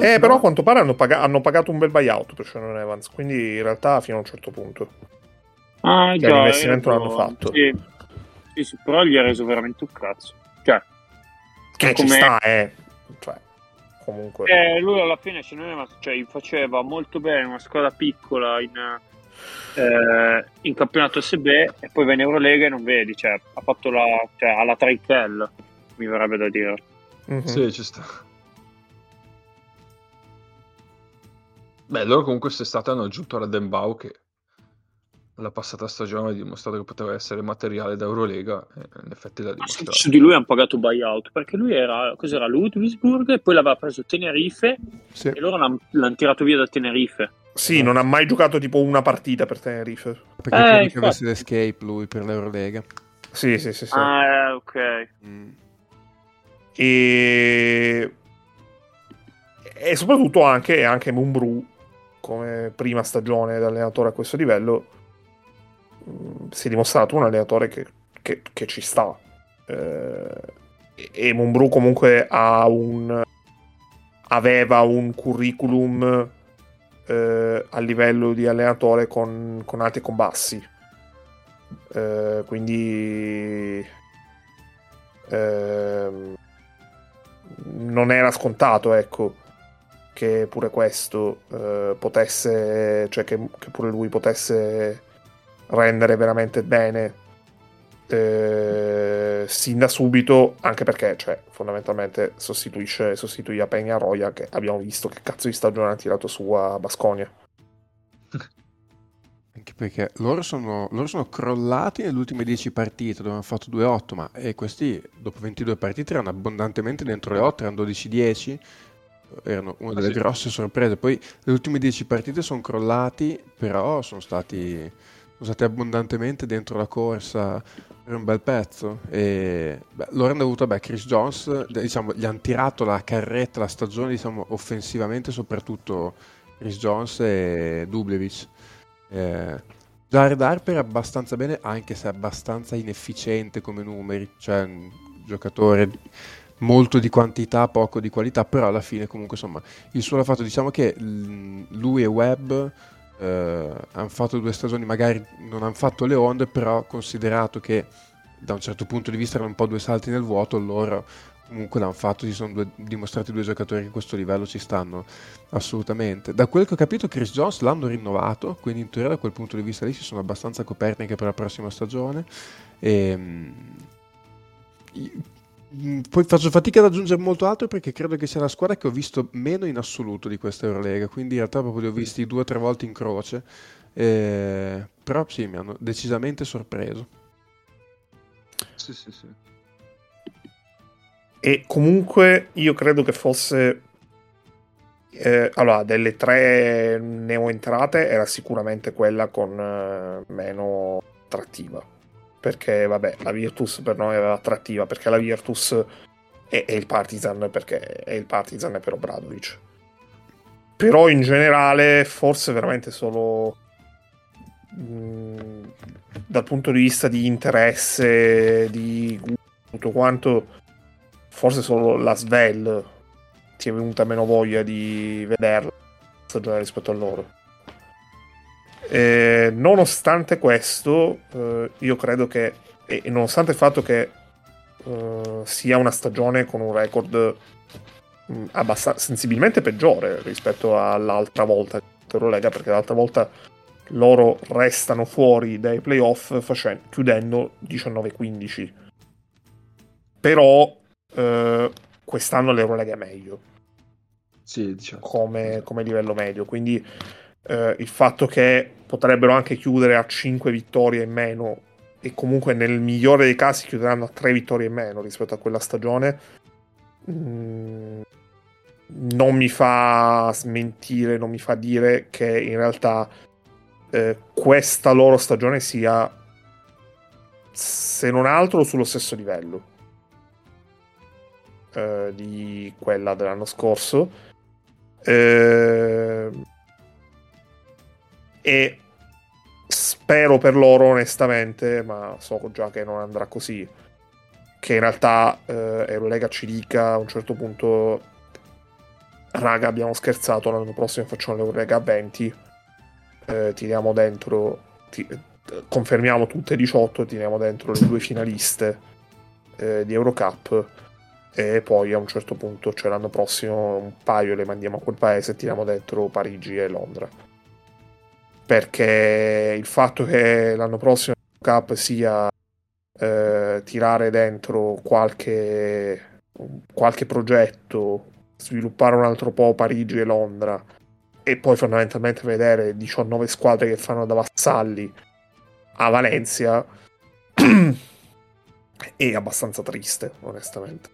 Eh, però a quanto pare hanno, pag- hanno pagato un bel buyout per Shannon Evans, quindi in realtà fino a un certo punto. Ah, Cioè, già, l'investimento eh, l'hanno fatto. Sì. Sì, sì, però gli ha reso veramente un cazzo. Cioè, Che ci come- sta, eh. Cioè, comunque. Eh, lui alla fine ce n'era, cioè, faceva molto bene una squadra piccola in, eh, in campionato SB e poi va in Eurolega e non vedi, cioè, ha fatto la, cioè, alla Traichel, mi verrebbe da dire. Mhm. Sì, ci sta. Beh, loro comunque quest'estate hanno aggiunto Radenbau che la passata stagione ha dimostrato che poteva essere materiale da Eurolega e in effetti l'ha Ma su, dimostrato. su di lui hanno pagato buyout perché lui era, cos'era, Ludwigsburg e poi l'aveva preso Tenerife Sì. e loro l'hanno, l'hanno tirato via da Tenerife. Sì, non ha mai giocato tipo una partita per Tenerife. Perché Eh, credo che avesse l'escape lui per l'Eurolega. Sì, sì, sì. sì. Ah, eh, ok. Mm. E... e soprattutto anche, anche Mumbrù, come prima stagione da allenatore a questo livello, si è dimostrato un allenatore che, che- che ci sta. Eh, e- Mumbrù comunque ha un, aveva un curriculum eh, a livello di allenatore con, con alti e con bassi. Eh, quindi ehm, non era scontato, ecco, che pure questo eh, potesse, cioè che, che pure lui potesse rendere veramente bene eh, sin da subito, anche perché, cioè, fondamentalmente sostituisce, sostituì Peña Roya, che abbiamo visto che cazzo di stagione ha tirato su a Basconia. Anche perché loro sono, loro sono crollati nelle ultime 10 partite dove hanno fatto 2-8, ma e questi dopo 22 partite erano abbondantemente dentro le 8, erano 12-10, erano una delle sì. grosse sorprese. Poi le ultime 10 partite sono crollati, però sono stati, stati abbondantemente dentro la corsa per un bel pezzo. E beh, loro hanno avuto, beh, Chris Jones, diciamo, gli hanno tirato la carretta, la stagione, diciamo, offensivamente, soprattutto Chris Jones e Dublevic. Eh, Jared Harper abbastanza bene, anche se abbastanza inefficiente come numeri, cioè un giocatore molto di quantità, poco di qualità, però alla fine comunque insomma il suo l'ha fatto, diciamo che lui e Webb eh, hanno fatto due stagioni, magari non hanno fatto le onde, però considerato che da un certo punto di vista erano un po' due salti nel vuoto, loro comunque l'hanno fatto, si sono due- dimostrati due giocatori che a questo livello ci stanno assolutamente. Da quel che ho capito Chris Jones l'hanno rinnovato, quindi in teoria da quel punto di vista lì si sono abbastanza coperti anche per la prossima stagione. E, mm, poi faccio fatica ad aggiungere molto altro perché credo che sia la squadra che ho visto meno in assoluto di questa Eurolega, quindi in realtà proprio li ho visti due o tre volte in croce. Eh, però sì, mi hanno decisamente sorpreso. Sì, sì, sì. E comunque io credo che fosse. eh, allora, delle tre neoentrate era sicuramente quella con eh, meno attrattiva. Perché, vabbè, la Virtus per noi aveva attrattiva, perché la Virtus è, è il Partizan, perché è il Partizan per Obradovic. Però in generale, forse veramente solo mh, dal punto di vista di interesse, di tutto quanto, forse solo la Svel ti è venuta meno voglia di vederla rispetto a loro. Eh, nonostante questo, eh, io credo che, e, e nonostante il fatto che eh, sia una stagione con un record mh, abbastanza sensibilmente peggiore rispetto all'altra volta di Eurolega, perché l'altra volta loro restano fuori dai playoff facendo, chiudendo 19-15. Però eh, quest'anno l'Eurolega è meglio Sì, diciamo. come, come livello medio. Quindi eh, il fatto che potrebbero anche chiudere a 5 vittorie in meno e comunque nel migliore dei casi chiuderanno a 3 vittorie in meno rispetto a quella stagione mm, non mi fa smentire, non mi fa dire che in realtà eh, questa loro stagione sia se non altro sullo stesso livello eh, di quella dell'anno scorso. Eh, e spero per loro onestamente, ma so già che non andrà così, che in realtà eh, Eurolega ci dica a un certo punto raga abbiamo scherzato l'anno prossimo facciamo l'Eurolega a 20 eh, tiriamo dentro ti, confermiamo tutte 18 tiriamo dentro le due finaliste eh, di Eurocup e poi a un certo punto cioè l'anno prossimo un paio le mandiamo a quel paese e tiriamo dentro Parigi e Londra perché il fatto che l'anno prossimo Cup sia eh, tirare dentro qualche, qualche progetto, sviluppare un altro po' Parigi e Londra e poi fondamentalmente vedere 19 squadre che fanno da vassalli a Valencia è abbastanza triste, onestamente.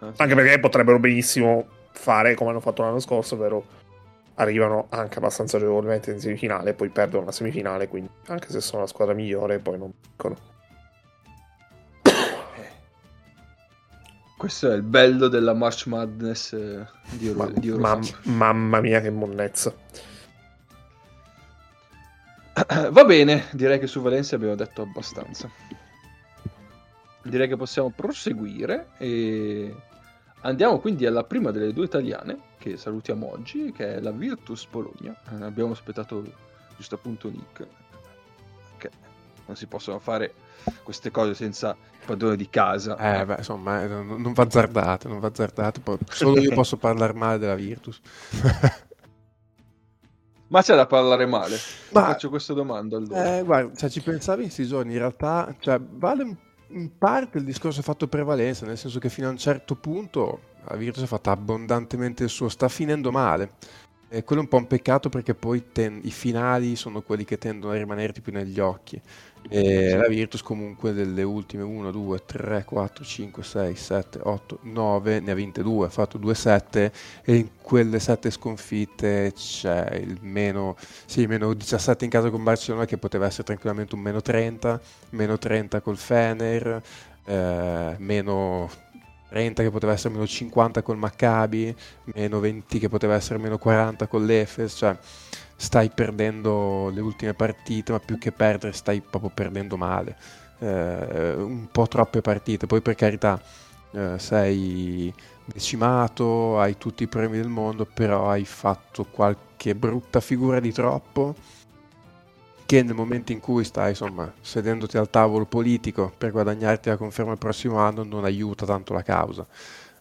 Anche perché potrebbero benissimo fare come hanno fatto l'anno scorso, ovvero arrivano anche abbastanza agevolmente in semifinale e poi perdono la semifinale, quindi anche se sono la squadra migliore poi non vincono. Questo è il bello della March Madness eh, di, Euro- ma, di mam- mamma mia che monnezza. Va bene, direi che su Valencia abbiamo detto abbastanza. Direi che possiamo proseguire e andiamo quindi alla prima delle due italiane che salutiamo oggi, che è la Virtus Bologna. Eh, abbiamo aspettato giusto appunto Nick, che non si possono fare queste cose senza il padrone di casa. Eh, beh, insomma, eh, non, non va azzardate, non va azzardate. Solo io posso parlare male della Virtus. Ma c'è da parlare male? Ma, faccio questa domanda allora. Eh, guarda, cioè, ci pensavi in questi giorni, in realtà, cioè, vale in parte il discorso fatto prevalenza, nel senso che fino a un certo punto la Virtus ha fatto abbondantemente il suo, sta finendo male. E quello è un po' un peccato perché poi ten- i finali sono quelli che tendono a rimanerti più negli occhi. E sì. la Virtus comunque delle ultime 1, 2, 3, 4, 5, 6, 7, 8, 9 ne ha vinte 2, ha fatto 2-7 e in quelle 7 sconfitte c'è il meno, sì, meno 17 in casa con Barcellona che poteva essere tranquillamente un meno 30, meno 30 col Fener, eh, meno 30 che poteva essere meno 50 col Maccabi, meno 20 che poteva essere meno 40 con l'Efes, cioè stai perdendo le ultime partite, ma più che perdere stai proprio perdendo male. Eh, un po' troppe partite, poi per carità eh, sei decimato, hai tutti i premi del mondo, però hai fatto qualche brutta figura di troppo che nel momento in cui stai insomma sedendoti al tavolo politico per guadagnarti la conferma il prossimo anno non aiuta tanto la causa.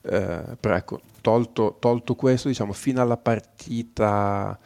Eh, però ecco, tolto, tolto questo, diciamo, fino alla partita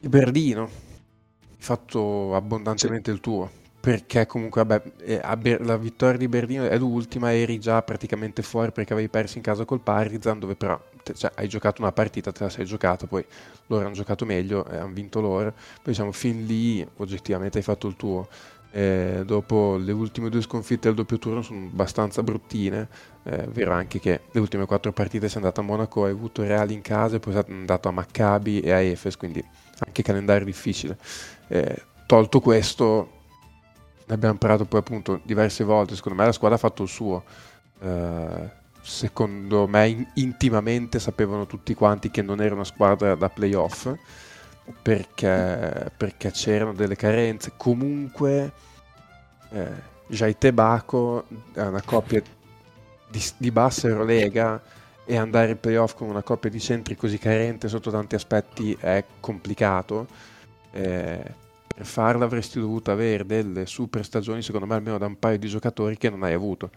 Berlino, hai fatto abbondantemente sì. il tuo. Perché comunque, vabbè, eh, Ber- la vittoria di Berlino è l'ultima, eri già praticamente fuori perché avevi perso in casa col Partizan, dove però te, cioè, hai giocato una partita, te la sei giocata, poi loro hanno giocato meglio, eh, hanno vinto loro, poi diciamo fin lì oggettivamente hai fatto il tuo. Eh, dopo le ultime due sconfitte del doppio turno sono abbastanza bruttine, eh, vero anche che le ultime quattro partite sei andato a Monaco, hai avuto Real in casa e poi sei andato a Maccabi e a Efes, quindi anche calendario difficile. Eh, tolto questo, ne abbiamo parlato poi appunto diverse volte, secondo me la squadra ha fatto il suo. Eh, secondo me in- intimamente sapevano tutti quanti che non era una squadra da playoff perché, perché c'erano delle carenze. Comunque eh, Jaite Baco è una coppia di, di bassa Eurolega e andare in playoff con una coppia di centri così carente sotto tanti aspetti è complicato. Eh, per farla avresti dovuto avere delle super stagioni, secondo me, almeno da un paio di giocatori che non hai avuto.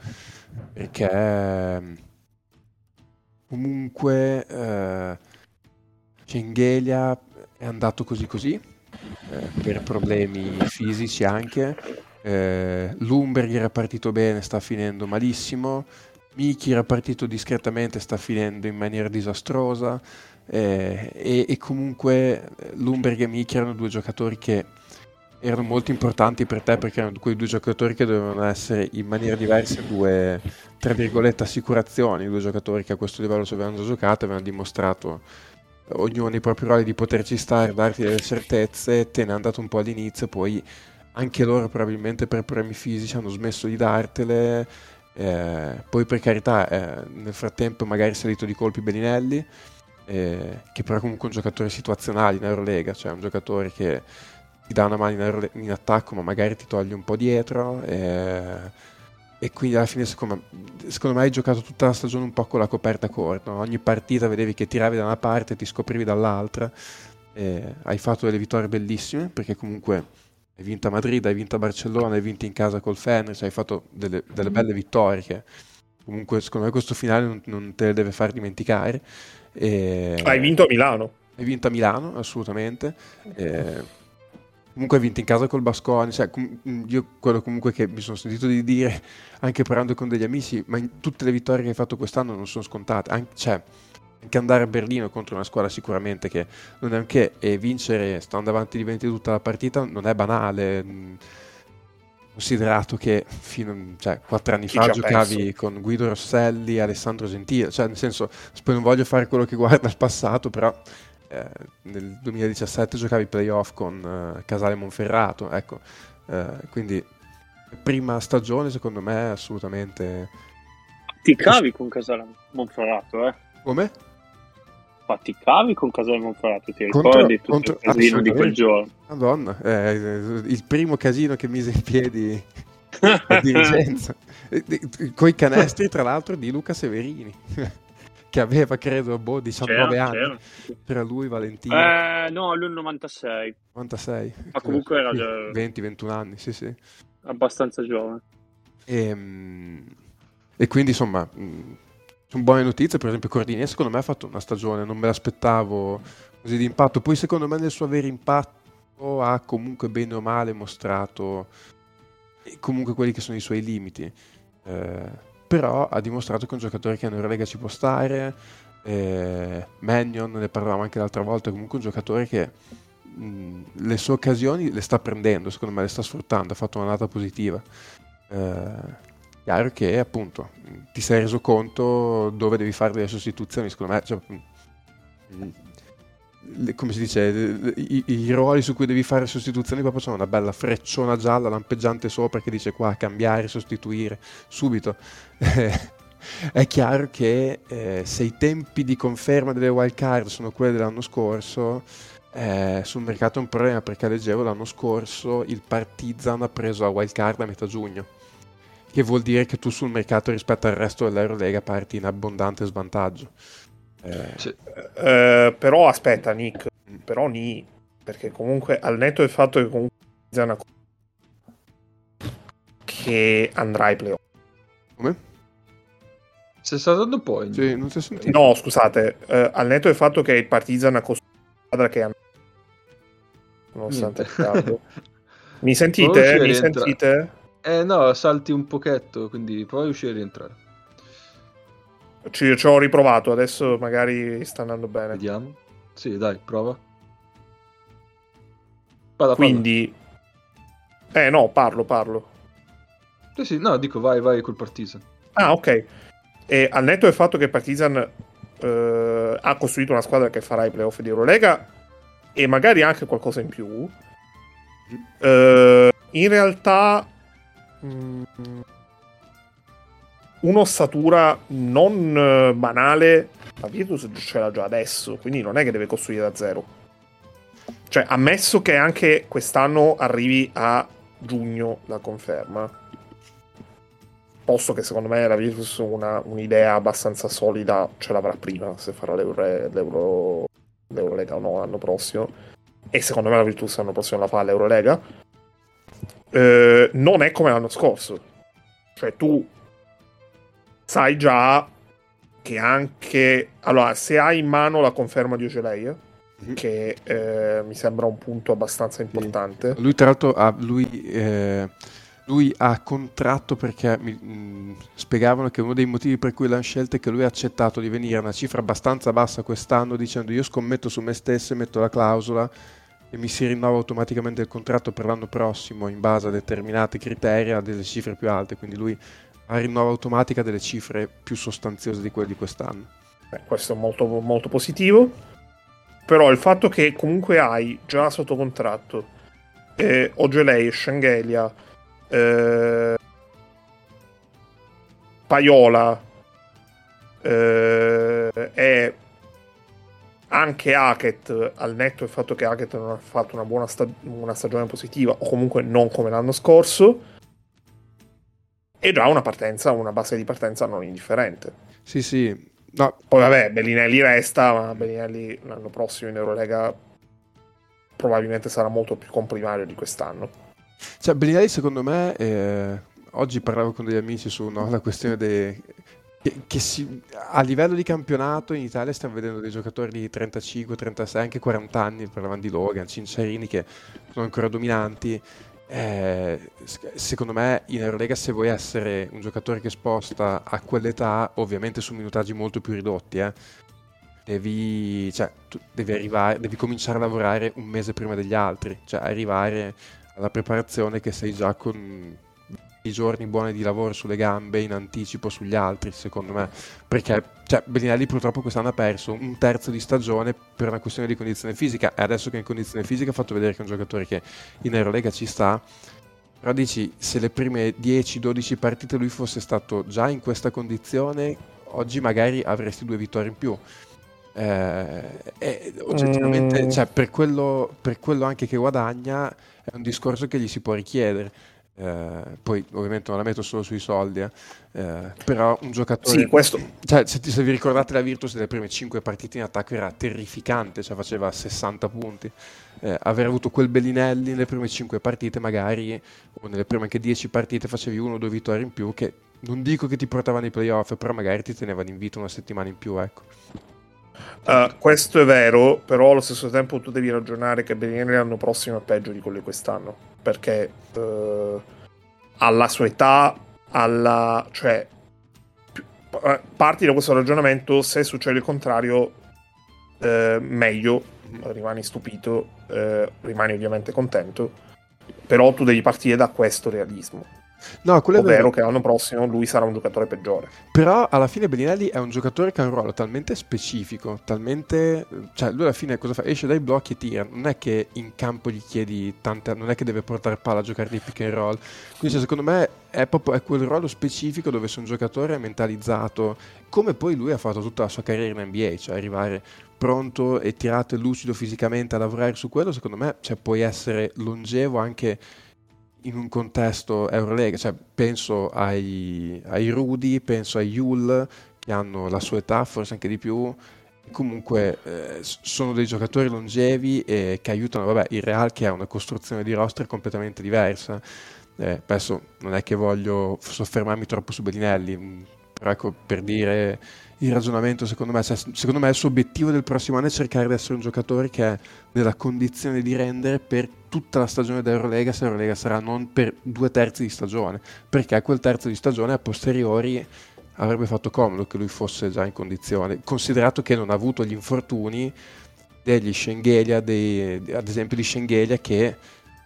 Perché ehm, comunque eh, Cenghelia è andato così così, eh, per problemi fisici anche. Eh, Lumberg era partito bene, sta finendo malissimo. Miki era partito discretamente, sta finendo in maniera disastrosa. Eh, e, e, comunque Lumberg e Miki erano due giocatori che erano molto importanti per te perché erano quei due giocatori che dovevano essere in maniera diversa due, tra virgolette, assicurazioni, due giocatori che a questo livello ci avevano già giocato, avevano dimostrato ognuno i propri ruoli di poterci stare, darti delle certezze, te ne è andato un po' all'inizio, poi anche loro probabilmente per problemi fisici hanno smesso di dartele, eh, poi per carità eh, nel frattempo magari è salito di colpi Bellinelli, eh, che però è comunque un giocatore situazionale in Eurolega, cioè un giocatore che ti dà una mano in, in attacco, ma magari ti toglie un po' dietro. E, e quindi alla fine, secondo, secondo, me, hai giocato tutta la stagione un po' con la coperta corta. Ogni partita vedevi che tiravi da una parte e ti scoprivi dall'altra. E hai fatto delle vittorie bellissime perché comunque hai vinto a Madrid, hai vinto a Barcellona, hai vinto in casa col Fenris, hai fatto delle, delle mm. belle vittorie che comunque secondo me questo finale non, non te le deve far dimenticare. E... Hai vinto a Milano. Hai vinto a Milano, assolutamente. E comunque hai vinto in casa col Basconi, cioè, com- io quello comunque che mi sono sentito di dire anche parlando con degli amici, ma tutte le vittorie che hai fatto quest'anno non sono scontate, An- cioè, anche andare a Berlino contro una squadra sicuramente che non è anche e vincere stando avanti di 20 tutta la partita non è banale considerato che fino cioè, quattro anni Chi fa giocavi perso. con Guido Rosselli, Alessandro Gentile, cioè nel senso, poi non voglio fare quello che guarda il passato, però eh, nel 2017 giocavi playoff con eh, Casale Monferrato, ecco, eh, quindi prima stagione secondo me assolutamente... Ti cavi con Casale Monferrato, eh? Come? Faticavi con Casale Monferrato, ti contro, ricordi tutto contro, il casino di quel giorno? Madonna, eh, il primo casino che mise in piedi la dirigenza. Con i canestri, tra l'altro, di Luca Severini che aveva credo boh, 19 c'era, anni. c'era. tra lui Valentino. Eh, no lui 96 96 ma comunque era già 20-21 anni sì sì. abbastanza giovane. E, ehm, e quindi insomma sono buone notizie per esempio Cordini secondo me ha fatto una stagione non me l'aspettavo così di impatto poi secondo me nel suo avere impatto ha comunque bene o male mostrato comunque quelli che sono i suoi limiti eh, però ha dimostrato che è un giocatore che in Eurolega ci può stare. Eh, Mannion, ne parlavamo anche l'altra volta, comunque un giocatore che mh, le sue occasioni le sta prendendo, secondo me le sta sfruttando, ha fatto una data positiva. Eh, chiaro che appunto ti sei reso conto dove devi fare delle sostituzioni, secondo me cioè, mh, come si dice, i, i, ruoli su cui devi fare sostituzioni proprio sono una bella frecciona gialla lampeggiante sopra che dice qua cambiare, sostituire subito. È chiaro che eh, se i tempi di conferma delle wild card sono quelli dell'anno scorso, eh, sul mercato è un problema perché leggevo l'anno scorso il Partizan ha preso la wild card a metà giugno, che vuol dire che tu sul mercato rispetto al resto dell'Eurolega parti in abbondante svantaggio. Eh, sì. eh, però aspetta, Nick, però ni, perché comunque al netto del fatto che comunque una che andrà ai playoff. Come? Sei stato un po'? In... Sì, non si è sentito. No, scusate, eh, al netto del fatto che il Partizan ha costruito una squadra che andrà nonostante il caldo. Mi sentite? Mi sentite? Eh no, salti un pochetto, quindi puoi uscire e rientrare. Ci, ci ho riprovato, adesso magari sta andando bene. Vediamo. Sì, dai, prova. Vada, Quindi... Eh no, parlo, parlo. Sì, sì, no, dico vai, vai col Partizan. Ah, ok. E al netto del fatto che Partizan eh, ha costruito una squadra che farà i playoff di Eurolega e magari anche qualcosa in più, eh, in realtà... Mm, un'ossatura non eh, banale, la Virtus ce l'ha già adesso, quindi non è che deve costruire da zero. Cioè, ammesso che anche quest'anno arrivi a giugno la conferma, posto che secondo me la Virtus una, un'idea abbastanza solida ce l'avrà prima, se farà l'Euro, l'Euro, l'Eurolega o no l'anno prossimo, e secondo me la Virtus l'anno prossimo la fa l'Eurolega, eh, non è come l'anno scorso. Cioè, tu sai già che anche... Allora, se hai in mano la conferma di Ocelei, mm-hmm. che eh, mi sembra un punto abbastanza importante. Lui tra l'altro ha, lui, eh, lui ha contratto perché mi mh, mm, spiegavano che uno dei motivi per cui l'hanno scelto è che lui ha accettato di venire a una cifra abbastanza bassa quest'anno dicendo io scommetto su me stesso e metto la clausola e mi si rinnova automaticamente il contratto per l'anno prossimo in base a determinati criteri a delle cifre più alte quindi lui a rinnova automatica delle cifre più sostanziose di quelle di quest'anno. Beh, questo è molto, molto positivo. Però il fatto che comunque hai già sotto contratto eh, Ogelei, Shangelia, eh, Paiola eh, e anche Hackett, al netto del fatto che Hackett non ha fatto una buona sta- una stagione positiva, o comunque non come l'anno scorso, è già una partenza, una base di partenza non indifferente. Sì, sì. No. Poi vabbè, Bellinelli resta, ma Bellinelli l'anno prossimo in Eurolega probabilmente sarà molto più comprimario di quest'anno. Cioè, Bellinelli secondo me, eh, oggi parlavo con degli amici su no, la questione dei... Che, che si, a livello di campionato in Italia stiamo vedendo dei giocatori di 35, 36, anche 40 anni, parlavamo di Logan, Cinciarini che sono ancora dominanti. Eh, secondo me in Eurolega se vuoi essere un giocatore che sposta a quell'età, ovviamente su minutaggi molto più ridotti, eh, devi, cioè, devi, arrivare, devi cominciare a lavorare un mese prima degli altri, cioè arrivare alla preparazione che sei già con i giorni buoni di lavoro sulle gambe in anticipo sugli altri, secondo me. Perché cioè, Bellinelli purtroppo quest'anno ha perso un terzo di stagione per una questione di condizione fisica e adesso che è in condizione fisica ha fatto vedere che è un giocatore che in Eurolega ci sta. Però dici, se le prime 10-12 partite lui fosse stato già in questa condizione, oggi magari avresti due vittorie in più. Eh, e oggettivamente, mm. cioè, per, quello, per quello anche che guadagna, è un discorso che gli si può richiedere eh, poi ovviamente non la metto solo sui soldi, eh. Eh, però un giocatore... Sì, questo... Cioè, se, se, vi ricordate la Virtus delle prime 5 partite in attacco era terrificante, cioè faceva 60 punti. Eh, aver avuto quel Bellinelli nelle prime 5 partite magari, o nelle prime anche 10 partite facevi uno o due vittorie in più che non dico che ti portavano ai playoff, però magari ti tenevano in vita una settimana in più, ecco. Uh, questo è vero, però allo stesso tempo tu devi ragionare che Bellinelli l'anno prossimo è peggio di quello di quest'anno, perché uh, alla sua età, alla, cioè, uh, parti da questo ragionamento, se succede il contrario, meglio, rimani stupito, rimani ovviamente contento, però tu devi partire da questo realismo. No, quello ovvero che l'anno prossimo lui sarà un giocatore peggiore. Però alla fine Bellinelli è un giocatore che ha un ruolo talmente specifico, talmente... Cioè lui alla fine cosa fa? Esce dai blocchi e tira, non è che in campo gli chiedi tante... non è che deve portare palla a giocare di pick and roll. Quindi cioè, secondo me è proprio è quel ruolo specifico dove se un giocatore è mentalizzato, come poi lui ha fatto tutta la sua carriera in NBA, cioè arrivare pronto e tirato e lucido fisicamente a lavorare su quello, secondo me cioè, puoi essere longevo anche in un contesto Eurolega, cioè penso ai, ai Rudy, penso ai Yul che hanno la sua età, forse anche di più, comunque eh, sono dei giocatori longevi e che aiutano, vabbè, il Real che ha una costruzione di roster completamente diversa. Eh, adesso non è che voglio soffermarmi troppo su Bellinelli, mm, però ecco, per dire il ragionamento secondo me, cioè, secondo me il suo obiettivo del prossimo anno è cercare di essere un giocatore che è nella condizione di rendere per tutta la stagione d'Eurolega se l'Eurolega sarà non per due terzi di stagione perché a quel terzo di stagione a posteriori avrebbe fatto comodo che lui fosse già in condizione considerato che non ha avuto gli infortuni degli Schengelia dei, ad esempio di Schengelia che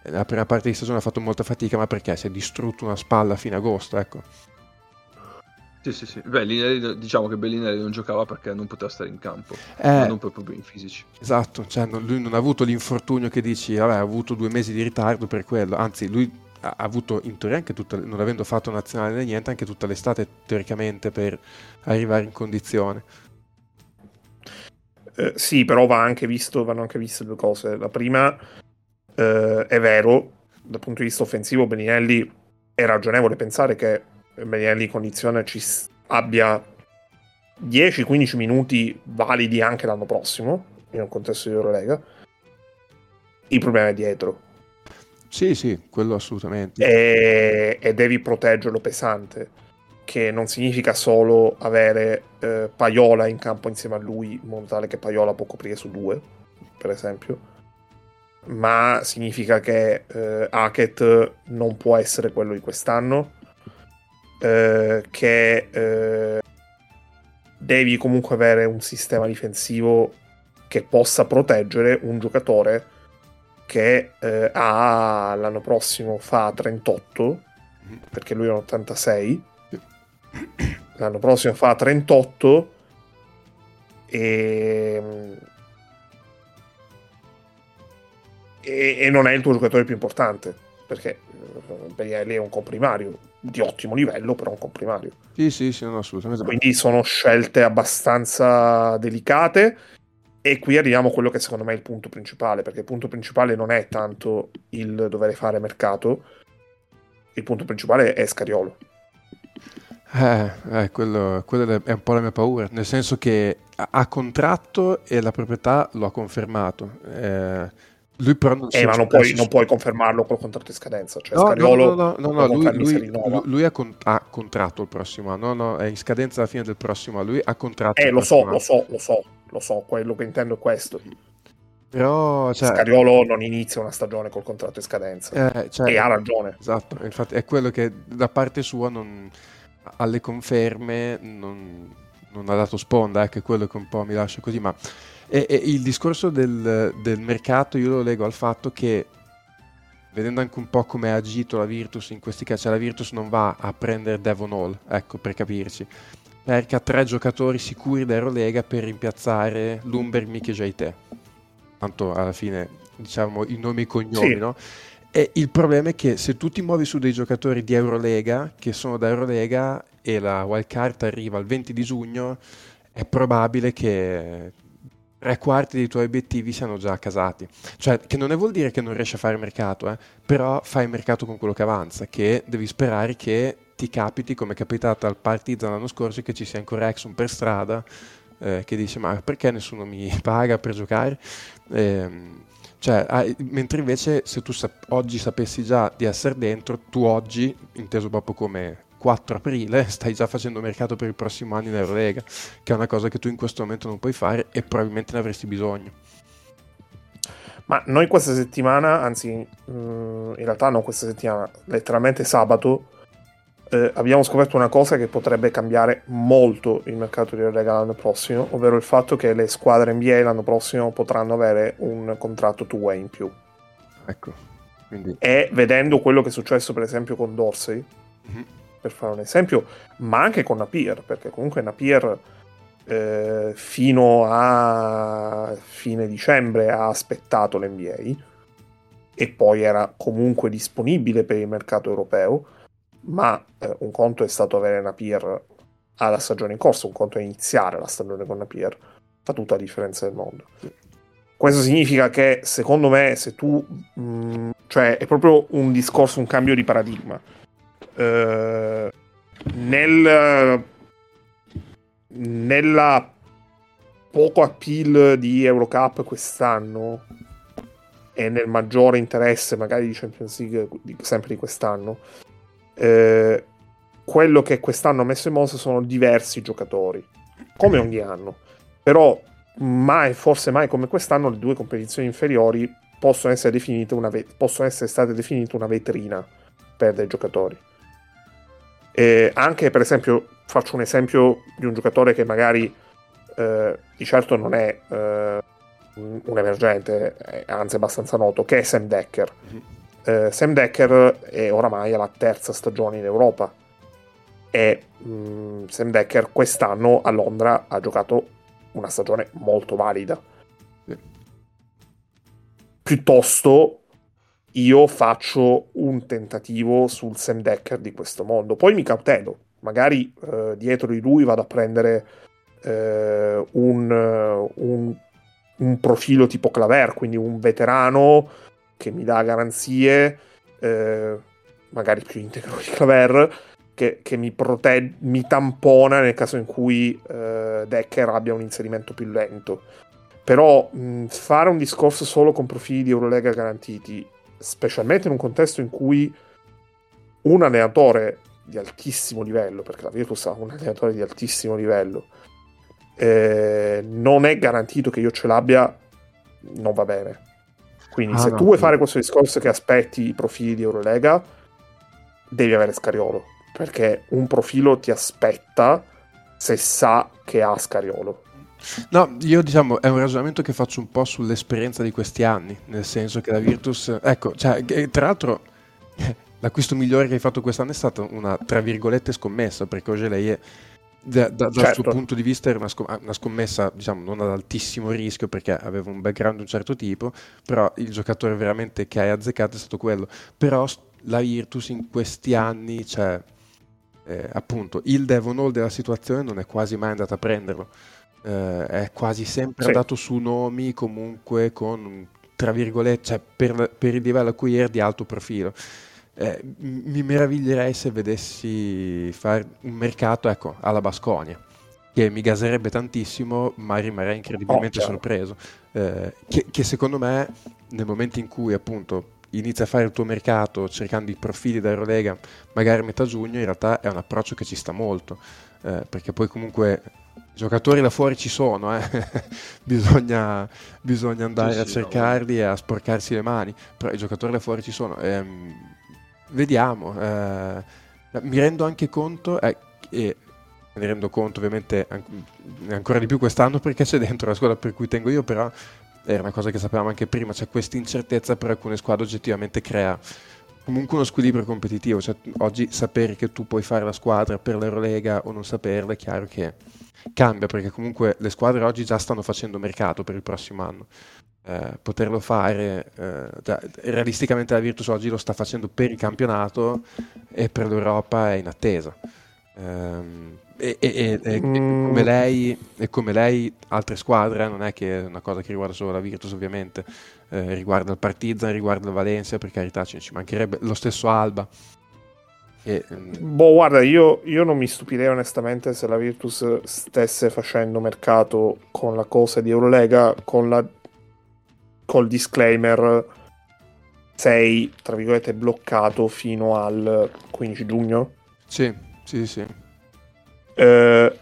nella prima parte di stagione ha fatto molta fatica ma perché si è distrutto una spalla a fine agosto ecco sì, sì, sì. Bellinelli, diciamo che Bellinelli non giocava perché non poteva stare in campo, eh, non per problemi fisici. Esatto, cioè non, lui non ha avuto l'infortunio che dici, vabbè, ha avuto due mesi di ritardo per quello, anzi lui ha avuto in teoria anche tutta, non avendo fatto nazionale né niente, anche tutta l'estate teoricamente per arrivare in condizione. Eh, sì, però va anche visto, vanno anche viste due cose. La prima eh, è vero, dal punto di vista offensivo, Bellinelli è ragionevole pensare che Bellinelli condizione ci abbia 10-15 minuti validi anche l'anno prossimo in un contesto di Eurolega il problema è dietro. Sì sì quello assolutamente. E, e devi proteggerlo pesante che non significa solo avere eh, Paiola in campo insieme a lui in modo tale che Paiola può coprire su due per esempio ma significa che eh, Hackett non può essere quello di quest'anno eh, che eh, devi comunque avere un sistema difensivo che possa proteggere un giocatore che eh, ha l'anno prossimo fa 38 perché lui è un 86 l'anno prossimo fa 38 e, e, e non è il tuo giocatore più importante perché Bellinelli è un comprimario di ottimo livello, però un comprimario. Sì, sì, sì, no, assolutamente. Quindi sono scelte abbastanza delicate E qui arriviamo a quello che secondo me è il punto principale, perché il punto principale non è tanto il dover fare mercato, il punto principale è Scariolo. Eh, eh, quello, quello è un po' la mia paura, nel senso che ha contratto e la proprietà lo ha confermato. Eh, lui però non eh, ma non puoi, non puoi, confermarlo col contratto in scadenza. Cioè, no, Scariolo no, no, no, no lui, lui, lui, ha, con- ha, contratto il prossimo anno. No, no, è in scadenza alla fine del prossimo anno. Lui ha contratto. Eh, lo so, lo so, lo so, lo so. Quello che intendo è questo. Però, cioè... Scariolo non inizia una stagione col contratto in scadenza. Eh, cioè, e ha ragione. Esatto, infatti è quello che da parte sua non, alle conferme non, non, ha dato sponda, eh, che è quello che un po' mi lascia così, ma e, e il discorso del, del, mercato io lo leggo al fatto che vedendo anche un po' come ha agito la Virtus in questi casi, cioè la Virtus non va a prendere Devon Hall, ecco per capirci, perché ha tre giocatori sicuri da Eurolega per rimpiazzare Lumber, Mickey e Jaite. Tanto alla fine diciamo i nomi e i cognomi, sì. no? E il problema è che se tu ti muovi su dei giocatori di Eurolega, che sono da Eurolega, e la wildcard arriva il 20 di giugno, è probabile che tre quarti dei tuoi obiettivi siano già casati. Cioè, che non vuol dire che non riesci a fare mercato, eh? però fai mercato con quello che avanza, che devi sperare che ti capiti, come è capitato al Partizan l'anno scorso, che ci sia ancora Exxon per strada, eh, che dice ma perché nessuno mi paga per giocare? Eh, cioè, mentre invece se tu sap- oggi sapessi già di essere dentro, tu oggi, inteso proprio come 4 aprile stai già facendo mercato per il prossimo anno in Eurolega, che è una cosa che tu in questo momento non puoi fare e probabilmente ne avresti bisogno. Ma noi questa settimana, anzi mm, in realtà non questa settimana, letteralmente sabato, eh, abbiamo scoperto una cosa che potrebbe cambiare molto il mercato di Eurolega l'anno prossimo, ovvero il fatto che le squadre NBA l'anno prossimo potranno avere un contratto two-way in più. Ecco. Quindi... E vedendo quello che è successo per esempio con Dorsey, mm-hmm per fare un esempio, ma anche con Napier, perché comunque Napier eh, fino a fine dicembre ha aspettato l'NBA e poi era comunque disponibile per il mercato europeo, ma eh, un conto è stato avere Napier alla stagione in corso, un conto è iniziare la stagione con Napier, fa tutta la differenza del mondo. Questo significa che secondo me se tu, mh, mm, cioè è proprio un discorso, un cambio di paradigma eh, nel, nella poco appeal di Eurocup quest'anno e nel maggiore interesse magari di Champions League di, sempre di quest'anno eh, quello che quest'anno ha messo in moto sono diversi giocatori come ogni anno. Però mai forse mai come quest'anno le due competizioni inferiori possono essere ve- possono essere state definite una vetrina per dei giocatori e anche per esempio, faccio un esempio di un giocatore che magari eh, di certo non è eh, un emergente, è anzi abbastanza noto, che è Sam Decker. Mm-hmm. Eh, Sam Decker è oramai alla terza stagione in Europa e mh, mm, Sam Decker quest'anno a Londra ha giocato una stagione molto valida. Piuttosto io faccio un tentativo sul Sam Decker di questo mondo. Poi mi cautelo, magari eh, dietro di lui vado a prendere eh, un, un, un, profilo tipo Claver, quindi un veterano che mi dà garanzie, eh, magari più integro di Claver, che, che mi, protegge, mi tampona nel caso in cui eh, Decker abbia un inserimento più lento. Però mh, fare un discorso solo con profili di Eurolega garantiti specialmente in un contesto in cui un allenatore di altissimo livello, perché la Virtus ha un allenatore di altissimo livello, eh, non è garantito che io ce l'abbia, non va bene. Quindi ah, se no, tu vuoi no. fare questo discorso che aspetti i profili di Eurolega, devi avere Scariolo, perché un profilo ti aspetta se sa che ha Scariolo. No, io diciamo è un ragionamento che faccio un po' sull'esperienza di questi anni, nel senso che la Virtus, ecco, cioè, tra l'altro l'acquisto migliore che hai fatto quest'anno è stata una, tra virgolette, scommessa, perché oggi lei è, da, da, certo. dal suo punto di vista era una, scom- una, scommessa, diciamo, non ad altissimo rischio, perché aveva un background di un certo tipo, però il giocatore veramente che hai azzeccato è stato quello. Però la Virtus in questi anni, cioè, eh, appunto, il Devon Hall della situazione non è quasi mai andata a prenderlo eh, è quasi sempre Sì. andato su nomi comunque con, tra virgolette, cioè per, per il livello a cui era di alto profilo. Eh, mi meraviglierei se vedessi fare un mercato, ecco, alla Basconia, che mi gaserebbe tantissimo, ma rimarrei incredibilmente Oh, sorpreso. Eh, che, che secondo me, nel momento in cui appunto inizi a fare il tuo mercato cercando i profili da Eurolega, magari a metà giugno, in realtà è un approccio che ci sta molto, eh, perché poi comunque giocatori là fuori ci sono, eh. bisogna, bisogna andare Sì, a sì, cercarli e a sporcarsi le mani, però i giocatori là fuori ci sono. Ehm, vediamo, eh, mi rendo anche conto, eh, e ne rendo conto ovviamente an- ancora di più quest'anno perché c'è dentro la squadra per cui tengo io, però era una cosa che sapevamo anche prima, c'è questa incertezza per alcune squadre oggettivamente crea comunque uno squilibrio competitivo, cioè oggi sapere che tu puoi fare la squadra per l'Eurolega o non saperla è chiaro che cambia perché comunque le squadre oggi già stanno facendo mercato per il prossimo anno. Eh, poterlo fare eh, già- realisticamente la Virtus oggi lo sta facendo per il campionato e per l'Europa è in attesa. Ehm, e, e- e- Mm. come lei, e come lei, altre squadre, eh, non è che è una cosa che riguarda solo la Virtus, ovviamente, eh, riguarda il Partizan, riguarda il Valencia, per carità, ci, ci mancherebbe lo stesso Alba. Che, Boh, guarda, io, io non mi stupirei onestamente se la Virtus stesse facendo mercato con la cosa di Eurolega, con la col disclaimer sei, tra virgolette, bloccato fino al 15 giugno. sì, sì, sì. Eh,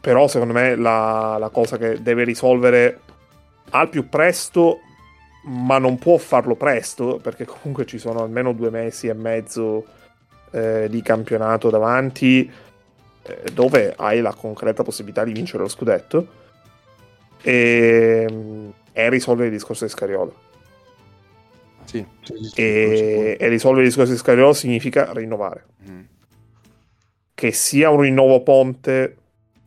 però secondo me la, la cosa che deve risolvere al più presto, ma non può farlo presto, perché comunque ci sono almeno due mesi e mezzo eh, di campionato davanti, eh, dove hai la concreta possibilità di vincere lo scudetto, e, e risolvere il discorso di Scariolo. Sì, E, e risolvere il discorso di Scariolo significa rinnovare. Mm. che sia un rinnovo ponte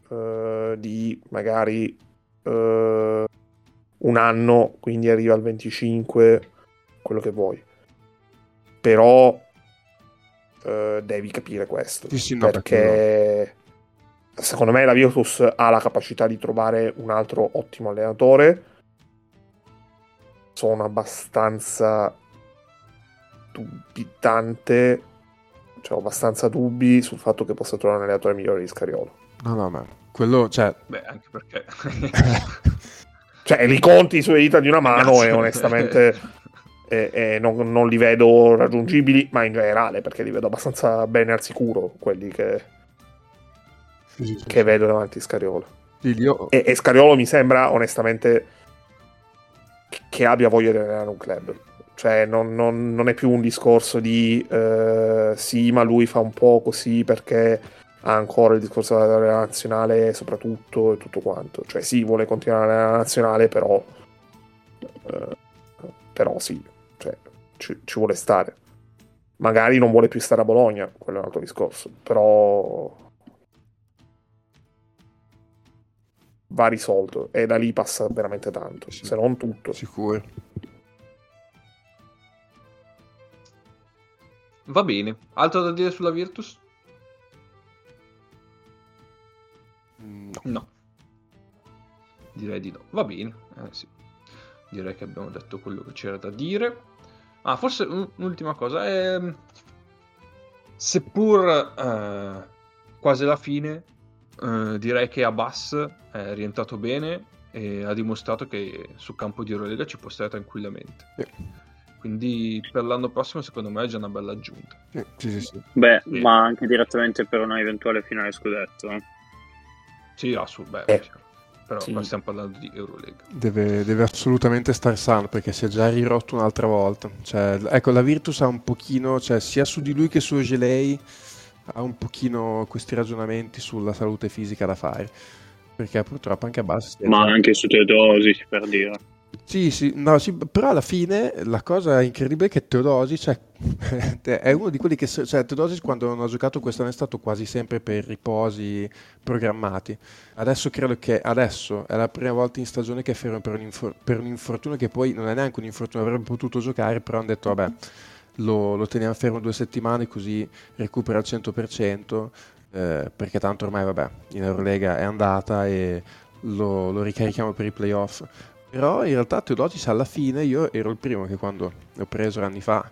eh, di magari eh, un anno, quindi arriva al 25, quello che vuoi. Però eh, devi capire questo. Sì, sì, no, perché secondo me la Virtus ha la capacità di trovare un altro ottimo allenatore. Sono abbastanza dubitante, cioè ho abbastanza dubbi sul fatto che possa trovare un allenatore migliore di Scariolo. No, no, ma quello, cioè, Beh, anche perché... Cioè, li conti sulle dita di una mano e onestamente eh, eh, non, non li vedo raggiungibili, ma in generale perché li vedo abbastanza bene al sicuro quelli che, sì, sì, sì, che vedo davanti a Scariolo. io- E, e Scariolo mi sembra onestamente che- abbia voglia di allenare un club. Cioè, non, non- non è più un discorso di eh, sì, ma lui fa un po' così perché ha ancora il discorso della nazionale, soprattutto e tutto quanto. Cioè, sì, vuole continuare nella nazionale, però. eh, però sì, ci, ci vuole stare. Magari non vuole più stare a Bologna, quello è un altro discorso. Però. Va risolto e da lì passa veramente tanto, Sì. se non tutto. sicuro. Va bene. Altro da dire sulla Virtus? No. No. Direi di no. Va bene. Eh, sì. Direi che abbiamo detto quello che c'era da dire. Ah, forse un- un'ultima cosa. ehm, seppur eh, quasi alla fine, eh, direi che Abbas è rientrato bene e ha dimostrato che sul campo di Eurolega ci può stare tranquillamente. Sì. Quindi per l'anno prossimo secondo me è già una bella aggiunta. Sì, sì. Beh, Sì. ma anche direttamente per una eventuale finale scudetto. eh. Sì, Eh, chiaro. Però sì. qua stiamo parlando di Eurolega. Deve, deve assolutamente star sano perché si è già rirotto un'altra volta. Cioè, ecco, la Virtus ha un pochino, cioè, sia su di lui che su Gelei, ha un pochino questi ragionamenti sulla salute fisica da fare. Perché purtroppo anche a base. Ma anche su Teodosic, per dire. Sì, sì, no, sì, però alla fine la cosa incredibile è che Teodosi cioè, è uno di quelli che, cioè Teodosi quando non ha giocato quest'anno è stato quasi sempre per riposi programmati. Adesso credo che adesso è la prima volta in stagione che è fermo per un, infor- per un infortunio che poi non è neanche un infortunio, avrebbe potuto giocare, però hanno detto vabbè, lo, lo teniamo fermo due settimane così recupera al 100%, eh, perché tanto ormai vabbè, in Eurolega è andata e lo, lo ricarichiamo per i playoff. Però in realtà Teodotis alla fine io ero il primo che quando l'ho preso anni fa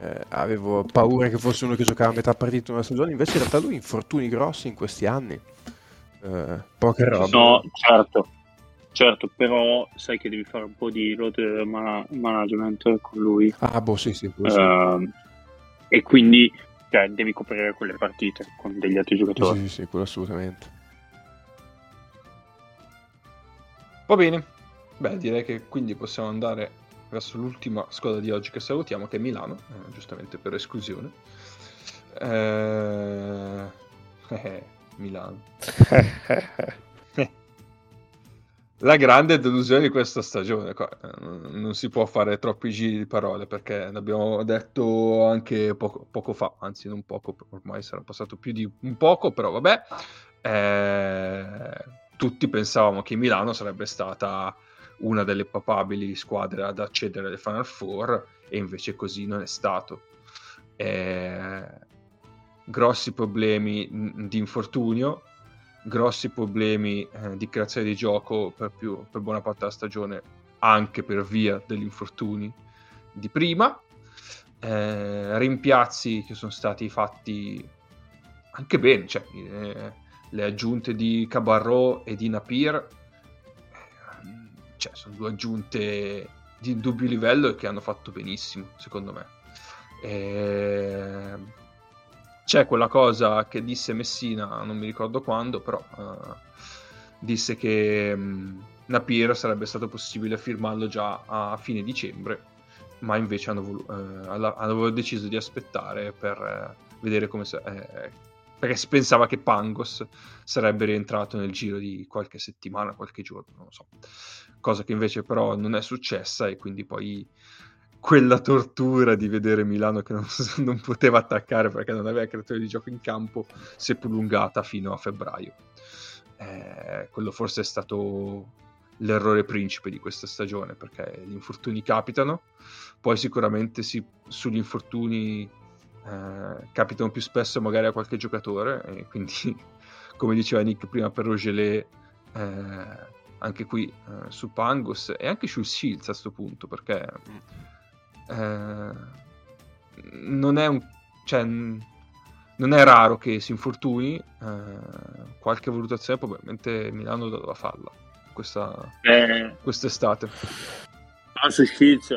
eh, avevo paura che fosse uno che giocava a metà partita una stagione, invece in realtà lui infortuni grossi in questi anni. Eh, poche robe. No, certo, certo, però sai che devi fare un po' di load man- management con lui. Ah, boh, sì, sì. sì. Uh, e quindi cioè, devi coprire quelle partite con degli altri giocatori. Sì, sì, sì, quello assolutamente. Va bene. Beh, direi che quindi possiamo andare verso l'ultima squadra di oggi che salutiamo, che è Milano, eh, giustamente per esclusione. Eh... Eh, Milano. La grande delusione di questa stagione, qua. non si può fare troppi giri di parole perché l'abbiamo detto anche poco, poco fa, anzi non poco, ormai sarà passato più di un poco, però vabbè, eh, tutti pensavamo che Milano sarebbe stata una delle papabili squadre ad accedere alle Final Four e invece così non è stato. Eh, grossi problemi di infortunio, grossi problemi eh, di creazione di gioco per, più, per buona parte della stagione anche per via degli infortuni di prima, eh, rimpiazzi che sono stati fatti anche bene, cioè, eh, le aggiunte di Cabarro e di Napier cioè, sono due aggiunte di indubbio livello e che hanno fatto benissimo, secondo me. E... C'è quella cosa che disse Messina, non mi ricordo quando, però uh, disse che um, Napier sarebbe stato possibile firmarlo già a fine dicembre, ma invece hanno, volu- uh, hanno deciso di aspettare per uh, vedere come... Se- eh, perché si pensava che Pangos sarebbe rientrato nel giro di qualche settimana, qualche giorno, non so cosa che invece però non è successa e quindi poi quella tortura di vedere Milano che non, non poteva attaccare perché non aveva creatori di gioco in campo si è prolungata fino a febbraio. Eh, quello forse è stato l'errore principe di questa stagione perché gli infortuni capitano, poi sicuramente si, sugli infortuni eh, capitano più spesso magari a qualche giocatore e quindi come diceva Nick prima per Rogelet eh, anche qui eh, su Pangus e anche su Shields a questo punto perché eh, non è un cioè, non è raro che si infortuni eh, qualche valutazione probabilmente Milano doveva farla questa quest'estate. Ah, su Shields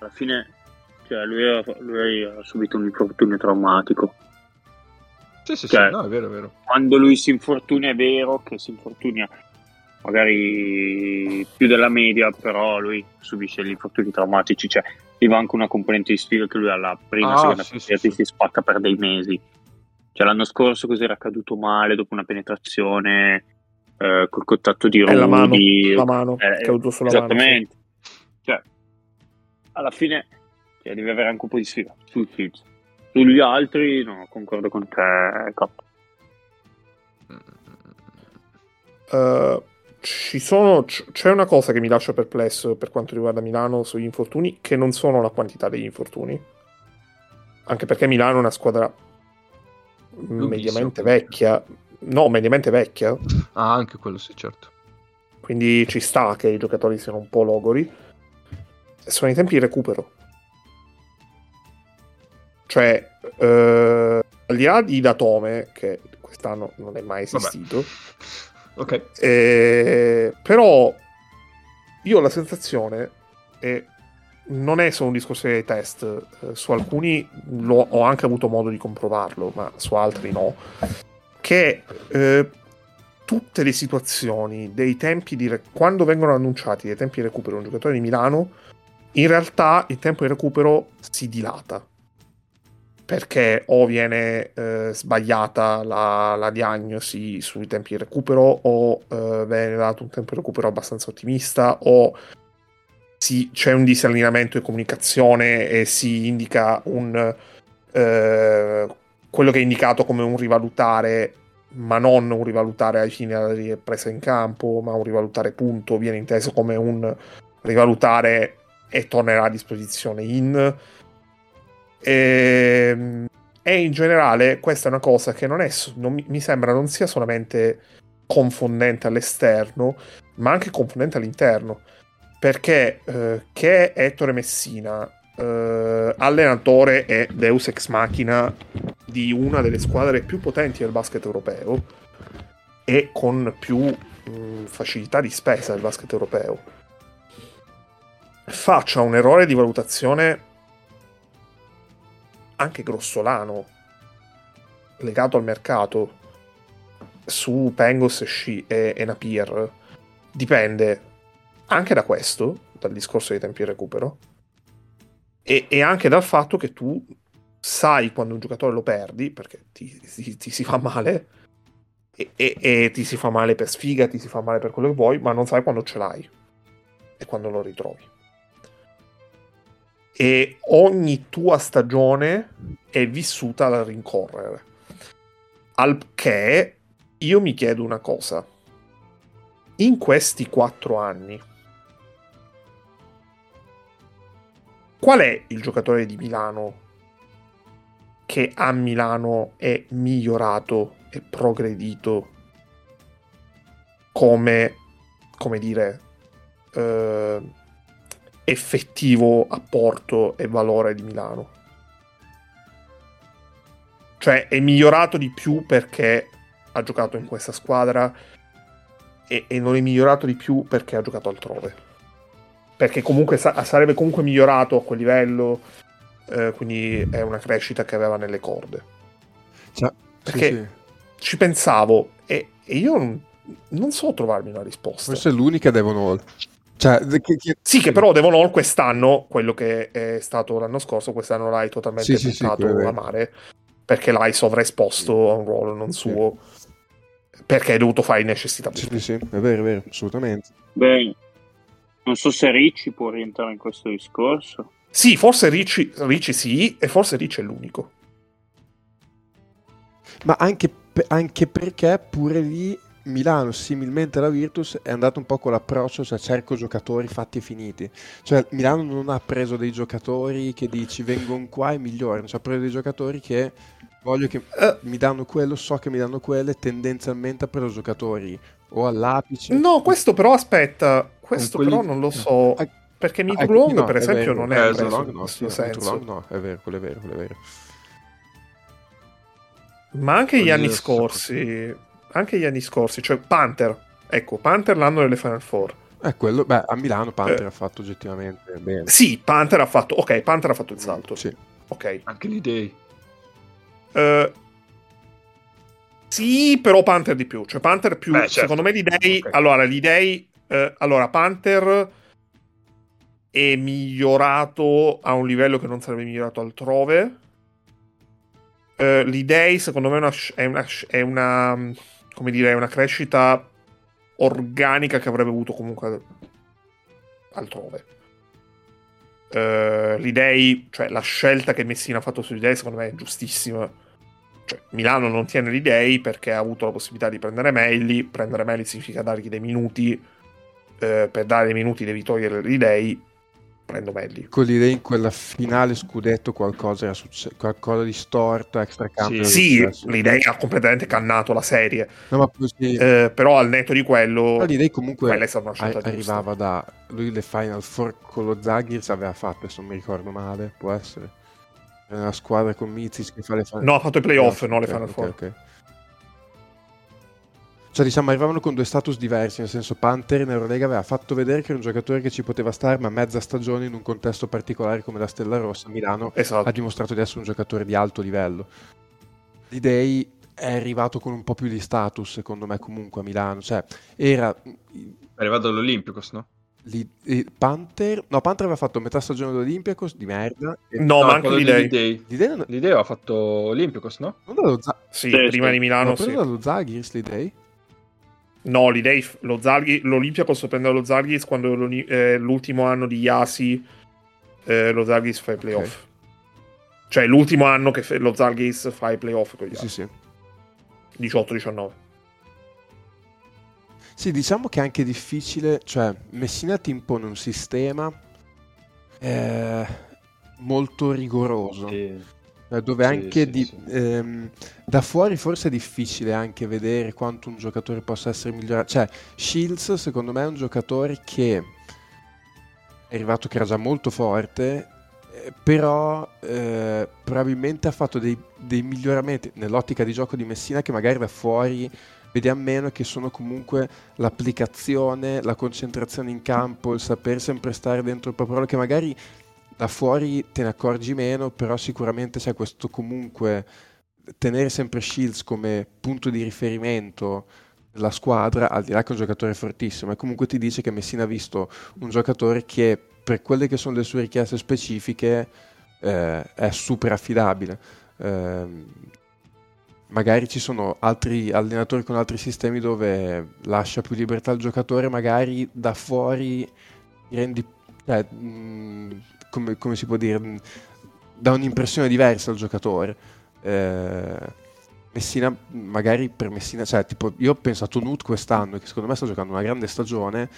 alla fine cioè, lui, ha, lui, ha, subito un infortunio traumatico sì sì cioè, sì no, è vero è vero quando lui si infortuna è vero che si infortuna magari più della media, però lui subisce gli infortuni traumatici, cioè gli va anche una componente di sfiga che lui alla prima, ah, seconda sì, partita sì, si spacca per dei mesi. Cioè l'anno scorso così era caduto male dopo una penetrazione eh, col contatto di Rudy. La mano, la mano eh, caduto sulla esattamente. Mano, sì. Cioè, alla fine cioè, devi avere anche un po' di sfiga sul Fields. Sugli altri no, concordo con te, Cap. Uh, ci sono, c'è una cosa che mi lascia perplesso per quanto riguarda Milano sugli infortuni, che non sono la quantità degli infortuni. Anche perché Milano è una squadra Lunghissimo. mediamente vecchia. No, mediamente vecchia. Ah, anche quello sì, certo. Quindi ci sta che i giocatori siano un po' logori. Sono i tempi di recupero. Cioè, eh, al di là di Datome, che quest'anno non è mai esistito. Vabbè Ok. Eh, però io ho la sensazione, e non è solo un discorso dei test, eh, su alcuni ho anche avuto modo di comprovarlo, ma su altri no, che eh, tutte le situazioni dei tempi di re- quando vengono annunciati dei tempi di recupero un giocatore di Milano, in realtà il tempo di recupero si dilata perché o viene eh, sbagliata la, la, diagnosi sui tempi di recupero o eh, viene dato un tempo di recupero abbastanza ottimista o si, c'è un disallineamento di comunicazione e si indica un, eh, quello che è indicato come un rivalutare ma non un rivalutare ai fini della presa in campo ma un rivalutare punto viene inteso come un rivalutare e tornerà a disposizione in e, ehm, e, in generale questa è una cosa che non è, non mi, sembra non sia solamente confondente all'esterno, ma anche componente all'interno. Perché eh, che Ettore Messina, eh, allenatore e Deus ex machina di una delle squadre più potenti del basket europeo e con più mh, facilità di spesa del basket europeo, faccia un errore di valutazione anche grossolano legato al mercato su Pengos e, e, e Napier dipende anche da questo, dal discorso dei tempi di recupero, e, e, anche dal fatto che tu sai quando un giocatore lo perdi, perché ti, ti, ti si fa male, e, e, ti si fa male per sfiga, ti si fa male per quello che vuoi, ma non sai quando ce l'hai e quando lo ritrovi. E ogni tua stagione è vissuta da rincorrere. Al che io mi chiedo una cosa. In questi quattro anni, qual è il giocatore di Milano che a Milano è migliorato e progredito come, come dire, eh, effettivo apporto e valore di Milano? Cioè è migliorato di più perché ha giocato in questa squadra e, e non è migliorato di più perché ha giocato altrove. Perché comunque sa- sarebbe comunque migliorato a quel livello, eh, quindi è una crescita che aveva nelle corde. Cioè, perché sì, sì. ci pensavo e, e io non, non, so trovarmi una risposta. Forse è l'unica Devon Hall. Cioè, che, che... Sì, che però Devon Hall quest'anno, quello che è stato l'anno scorso, quest'anno l'hai totalmente Sì, sì, sì, buttato quello è a mare perché l'hai sovraesposto a un ruolo non suo perché hai dovuto fare necessità Sì, sì, sì, è vero, è vero, assolutamente. Beh, non so se Ricci può rientrare in questo discorso. Sì, forse Ricci, Ricci sì, e forse Ricci è l'unico. Ma anche, anche perché pure lì Milano, similmente alla Virtus, è andato un po' con l'approccio, cioè cerco giocatori fatti e finiti. Cioè Milano non ha preso dei giocatori che dici vengono qua e migliorano, cioè ha preso dei giocatori che voglio che Eh, mi danno quello, so che mi danno quelle, tendenzialmente ha preso giocatori o all'apice. no, questo però aspetta, questo quelli- però non lo so. Ah, Perché ah, Midlong, no, per è esempio, vero. non Eh, è esatto, preso Long in no, questo sì, senso. Long no, è vero, quello è vero, quello è vero. Ma anche gli anni scorsi, anche gli anni scorsi, cioè Panther, ecco, Panther l'anno delle Final Four. Eh, quello, beh, a Milano Panther Eh. ha fatto oggettivamente bene. Sì, Panther ha fatto, ok, Panther ha fatto il salto, Sì. ok. Anche gli dei. Eh, sì, però Panther di più, cioè Panther più, Beh, certo. secondo me gli dei, Ok. allora gli dei, eh, allora Panther è migliorato a un livello che non sarebbe migliorato altrove. Eh, gli dei, secondo me, è una, è una, è una, mm, come dire, una crescita organica che avrebbe avuto comunque altrove. Eh, gli dei, cioè la scelta che Messina ha fatto sugli dei, secondo me è giustissima. Cioè, Milano non tiene gli dei perché ha avuto la possibilità di prendere Melli. Prendere Melli significa dargli dei minuti. Eh, per dare dei minuti devi togliere gli dei. Prendo Melli. Con l'idea in quella finale scudetto qualcosa era successo, qualcosa di storto, extracampo. Sì, successo. l'idea ha completamente cannato la serie. No, ma così... Eh, però al netto di quello, Però l'idea comunque quella è stata una scelta arrivava da lui le Final Four con lo Zaghirs aveva fatto se non mi ricordo male può essere una squadra con Mizic che fa le Final No, ha fatto i playoff, non le Final ok, Four. ok. Cioè diciamo arrivavano con due status diversi nel senso Panther in Eurolega aveva fatto vedere che era un giocatore che ci poteva stare ma mezza stagione in un contesto particolare come la Stella Rossa Milano Esatto. ha dimostrato di essere un giocatore di alto livello. L'Idei è arrivato con un po' più di status, secondo me, comunque a Milano. Cioè, era. È arrivato all'Olympicos, no? lì- eh, Panther. No, Panther aveva fatto metà stagione dell'Olympiacos di merda. E No, ma anche quello l'idea. degli dei. l'Idei non, aveva fatto Olympicos, no? non dallo Za- Sì, Sì, prima sì. di Milano, preso sì. dallo Zaghirs l'Idei? No, l'idea, lo Zalghi, l'Olympiacos prende lo Zalgiris quando eh, l'ultimo anno di Yasi eh, lo Zalgiris fa i playoff. Cioè l'ultimo anno che lo Zalgiris fa i playoff con gli Sì, sì. 18-19. Sì, diciamo che è anche difficile. Cioè, Messina ti impone un sistema eh, molto rigoroso. Sì. Eh, dove Sì, anche sì, di- sì. ehm, da fuori forse è difficile anche vedere quanto un giocatore possa essere migliorato. Cioè, Shields secondo me è un giocatore che è arrivato che era già molto forte, eh, però eh, probabilmente ha fatto dei, dei miglioramenti nell'ottica di gioco di Messina che magari da fuori vediamo meno che sono comunque l'applicazione, la concentrazione in campo, il saper sempre stare dentro il proprio ruolo che magari da fuori te ne accorgi meno, però sicuramente c'è questo comunque tenere sempre Shields come punto di riferimento della squadra, al di là che è un giocatore fortissimo, e comunque ti dice che Messina ha visto un giocatore che per quelle che sono le sue richieste specifiche eh, è super affidabile. Ehm, magari ci sono altri allenatori con altri sistemi dove lascia più libertà al giocatore, magari da fuori rendi, cioè, mh, come, come si può dire, mh, dà un'impressione diversa al giocatore. Eh, Messina, magari per Messina, cioè, tipo, io ho pensato Nut quest'anno, che secondo me sta giocando una grande stagione.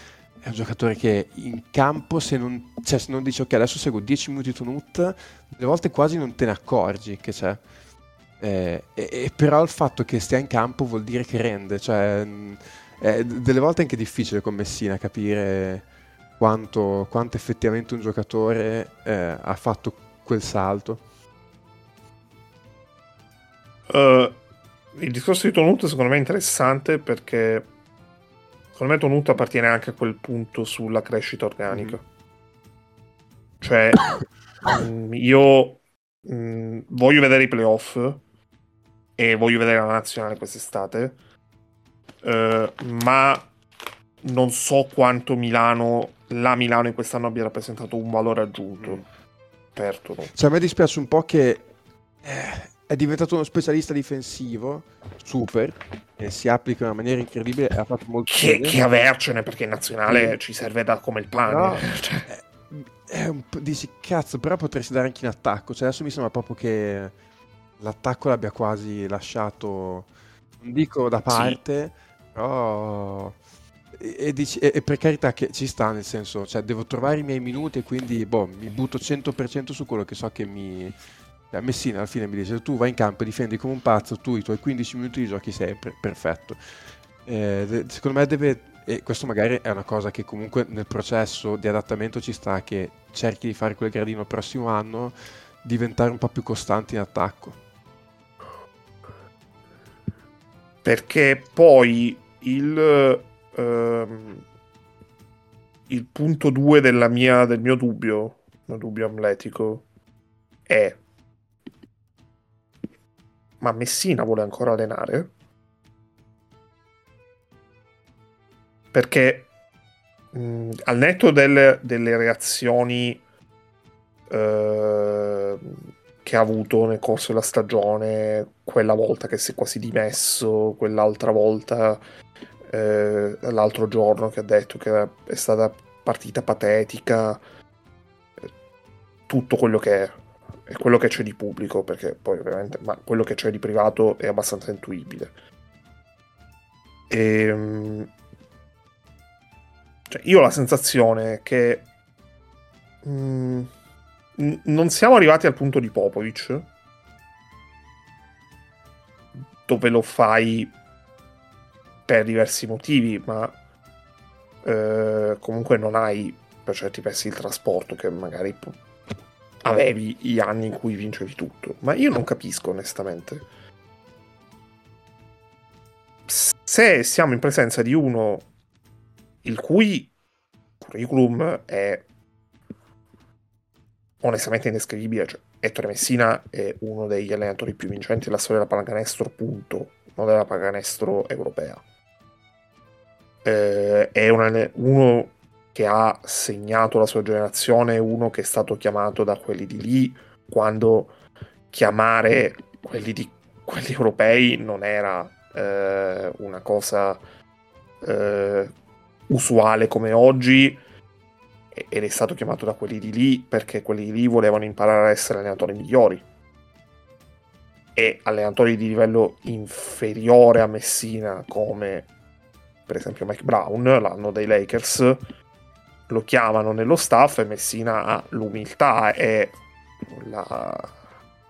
È un giocatore che in campo, se non, cioè, se non dici ok, adesso seguo 10 minuti tu Nut, delle volte quasi non te ne accorgi che c'è. Eh, e, e però il fatto che stia in campo vuol dire che rende, cioè, mh, è delle volte è anche difficile con Messina capire quanto, quanto effettivamente un giocatore eh, ha fatto quel salto. Eh, il discorso di Tonut secondo me è interessante perché secondo me Tonut appartiene anche a quel punto sulla crescita organica. Cioè, mm, io mm, voglio vedere i playoff e voglio vedere la nazionale quest'estate, eh, ma non so quanto Milano, la Milano in quest'anno abbia rappresentato un valore aggiunto Mm. per Tonut. Cioè, a me dispiace un po' che eh, è diventato uno specialista difensivo, super, e si applica in una maniera incredibile e ha fatto molto Che, bene. che avercene perché in nazionale ci serve da come il pane. No. Cioè, Eh, è un po', dici, cazzo, però potresti dare anche in attacco. Cioè, adesso mi sembra proprio che l'attacco l'abbia quasi lasciato, non dico da parte, però... E, dici- e- e per carità che ci sta, nel senso, cioè, devo trovare i miei minuti e quindi, boh, mi butto 100% su quello che so che mi... Messina alla fine mi dice, tu vai in campo e difendi come un pazzo, tu i tuoi 15 minuti li giochi sempre, perfetto. Eh, secondo me deve e questo magari è una cosa che comunque nel processo di adattamento ci sta che cerchi di fare quel gradino il prossimo anno diventare un po' più costanti in attacco perché poi il, ehm, il punto 2 della mia, del mio dubbio, un dubbio amletico, è ma Messina vuole ancora allenare? Perché mh, al netto del- delle reazioni eh, che ha avuto nel corso della stagione, quella volta che si è quasi dimesso, quell'altra volta, eh, l'altro giorno che ha detto che è stata partita patetica, tutto quello che è, e quello che c'è di pubblico, perché poi ovviamente, ma quello che c'è di privato è abbastanza intuibile. Ehm, cioè, io ho la sensazione che mm, n- non siamo arrivati al punto di Popovic, dove lo fai per diversi motivi, ma eh, comunque non hai per certi versi il trasporto che magari po- avevi gli anni in cui vincevi tutto. Ma io non capisco onestamente. Se siamo in presenza di uno il cui curriculum è onestamente indescrivibile, cioè Ettore Messina è uno degli allenatori più vincenti della storia della pallacanestro, punto, non della pallacanestro europea. Eh, è un alle- uno che ha segnato la sua generazione, uno che è stato chiamato da quelli di lì quando chiamare quelli, di, quelli europei non era eh, una cosa eh, usuale come oggi ed è stato chiamato da quelli di lì perché quelli di lì volevano imparare a essere allenatori migliori. E allenatori di livello inferiore a Messina come per esempio Mike Brown l'anno dei Lakers lo chiamano nello staff e Messina ha l'umiltà e la,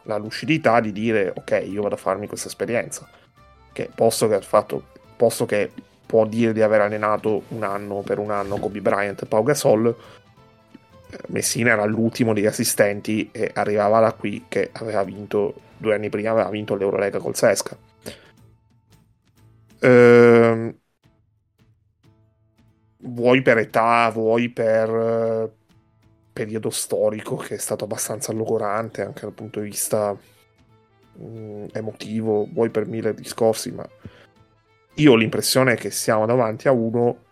la lucidità di dire ok, io vado a farmi questa esperienza. Che posto che, fatto, posto che può dire di aver allenato un anno per un anno Kobe Bryant e Pau Gasol, Messina era l'ultimo degli assistenti e arrivava da qui che aveva vinto due anni prima aveva vinto l'Eurolega col Sesca. Ehm, vuoi per età, vuoi per eh, periodo storico che è stato abbastanza logorante anche dal punto di vista mh, mm, emotivo, vuoi per mille discorsi, ma io ho l'impressione che siamo davanti a uno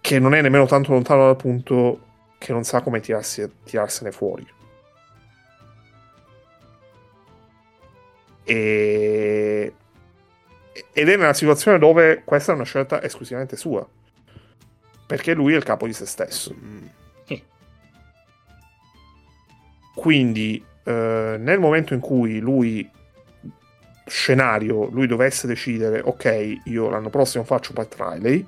che non è nemmeno tanto lontano dal punto che non sa come tirarsi, tirarsene fuori. E... Ed è nella situazione dove questa è una scelta esclusivamente sua. Perché lui è il capo di se stesso. Quindi, eh, nel momento in cui lui, scenario, lui dovesse decidere, ok, io l'anno prossimo faccio Pat Riley,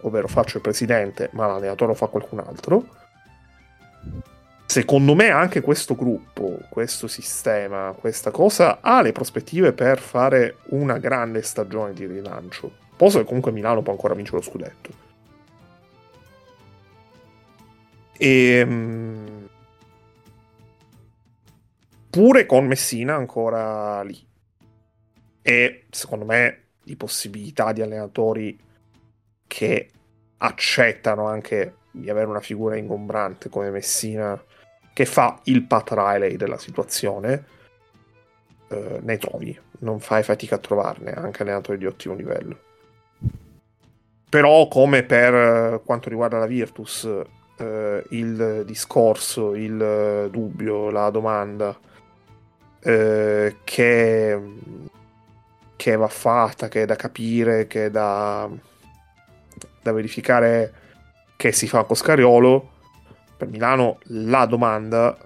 ovvero faccio il presidente, ma l'allenatore lo fa qualcun altro. Secondo me anche questo gruppo, questo sistema, questa cosa ha le prospettive per fare una grande stagione di rilancio. Posso che comunque Milano può ancora vincere lo scudetto. E, ehm, pure con Messina ancora lì. E secondo me di possibilità di allenatori che accettano anche di avere una figura ingombrante come Messina che fa il Pat Riley della situazione, eh, ne trovi, non fai fatica a trovarne, anche allenatori di ottimo livello. Però come per quanto riguarda la Virtus, eh, il discorso, il eh, dubbio, la domanda eh, che, che, va fatta, che è da capire, che è da, da verificare che si fa con Scariolo. Per Milano la domanda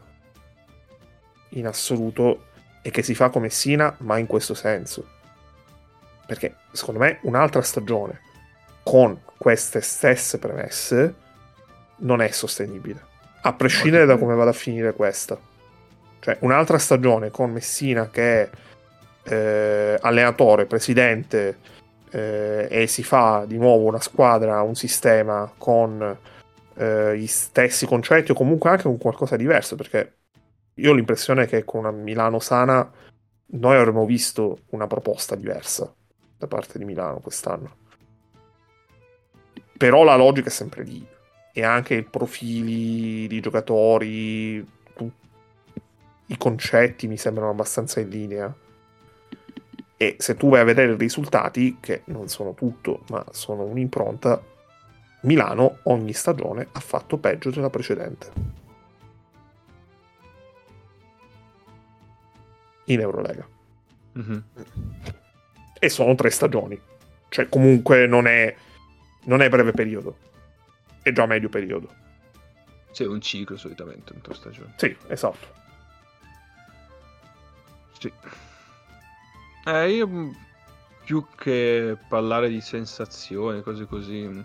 in assoluto è che si fa come Sina, ma in questo senso. Perché secondo me un'altra stagione con queste stesse premesse non è sostenibile. A prescindere da come vada a finire questa. Cioè, un'altra stagione con Messina che è eh, allenatore, presidente eh, e si fa di nuovo una squadra, un sistema con eh, gli stessi concetti o comunque anche con qualcosa di diverso, perché io ho l'impressione che con una Milano sana noi avremmo visto una proposta diversa da parte di Milano quest'anno. Però la logica è sempre lì e anche i profili di giocatori, i concetti mi sembrano abbastanza in linea. E se tu vai a vedere i risultati, che non sono tutto, ma sono un'impronta, Milano ogni stagione ha fatto peggio della precedente. In Eurolega. Mm-hmm. E sono tre stagioni. Cioè comunque non è, non è breve periodo è già medio periodo. Sì, un ciclo solitamente, un tre stagioni. Sì, esatto. Sì. Eh, io più che parlare di sensazioni, cose così...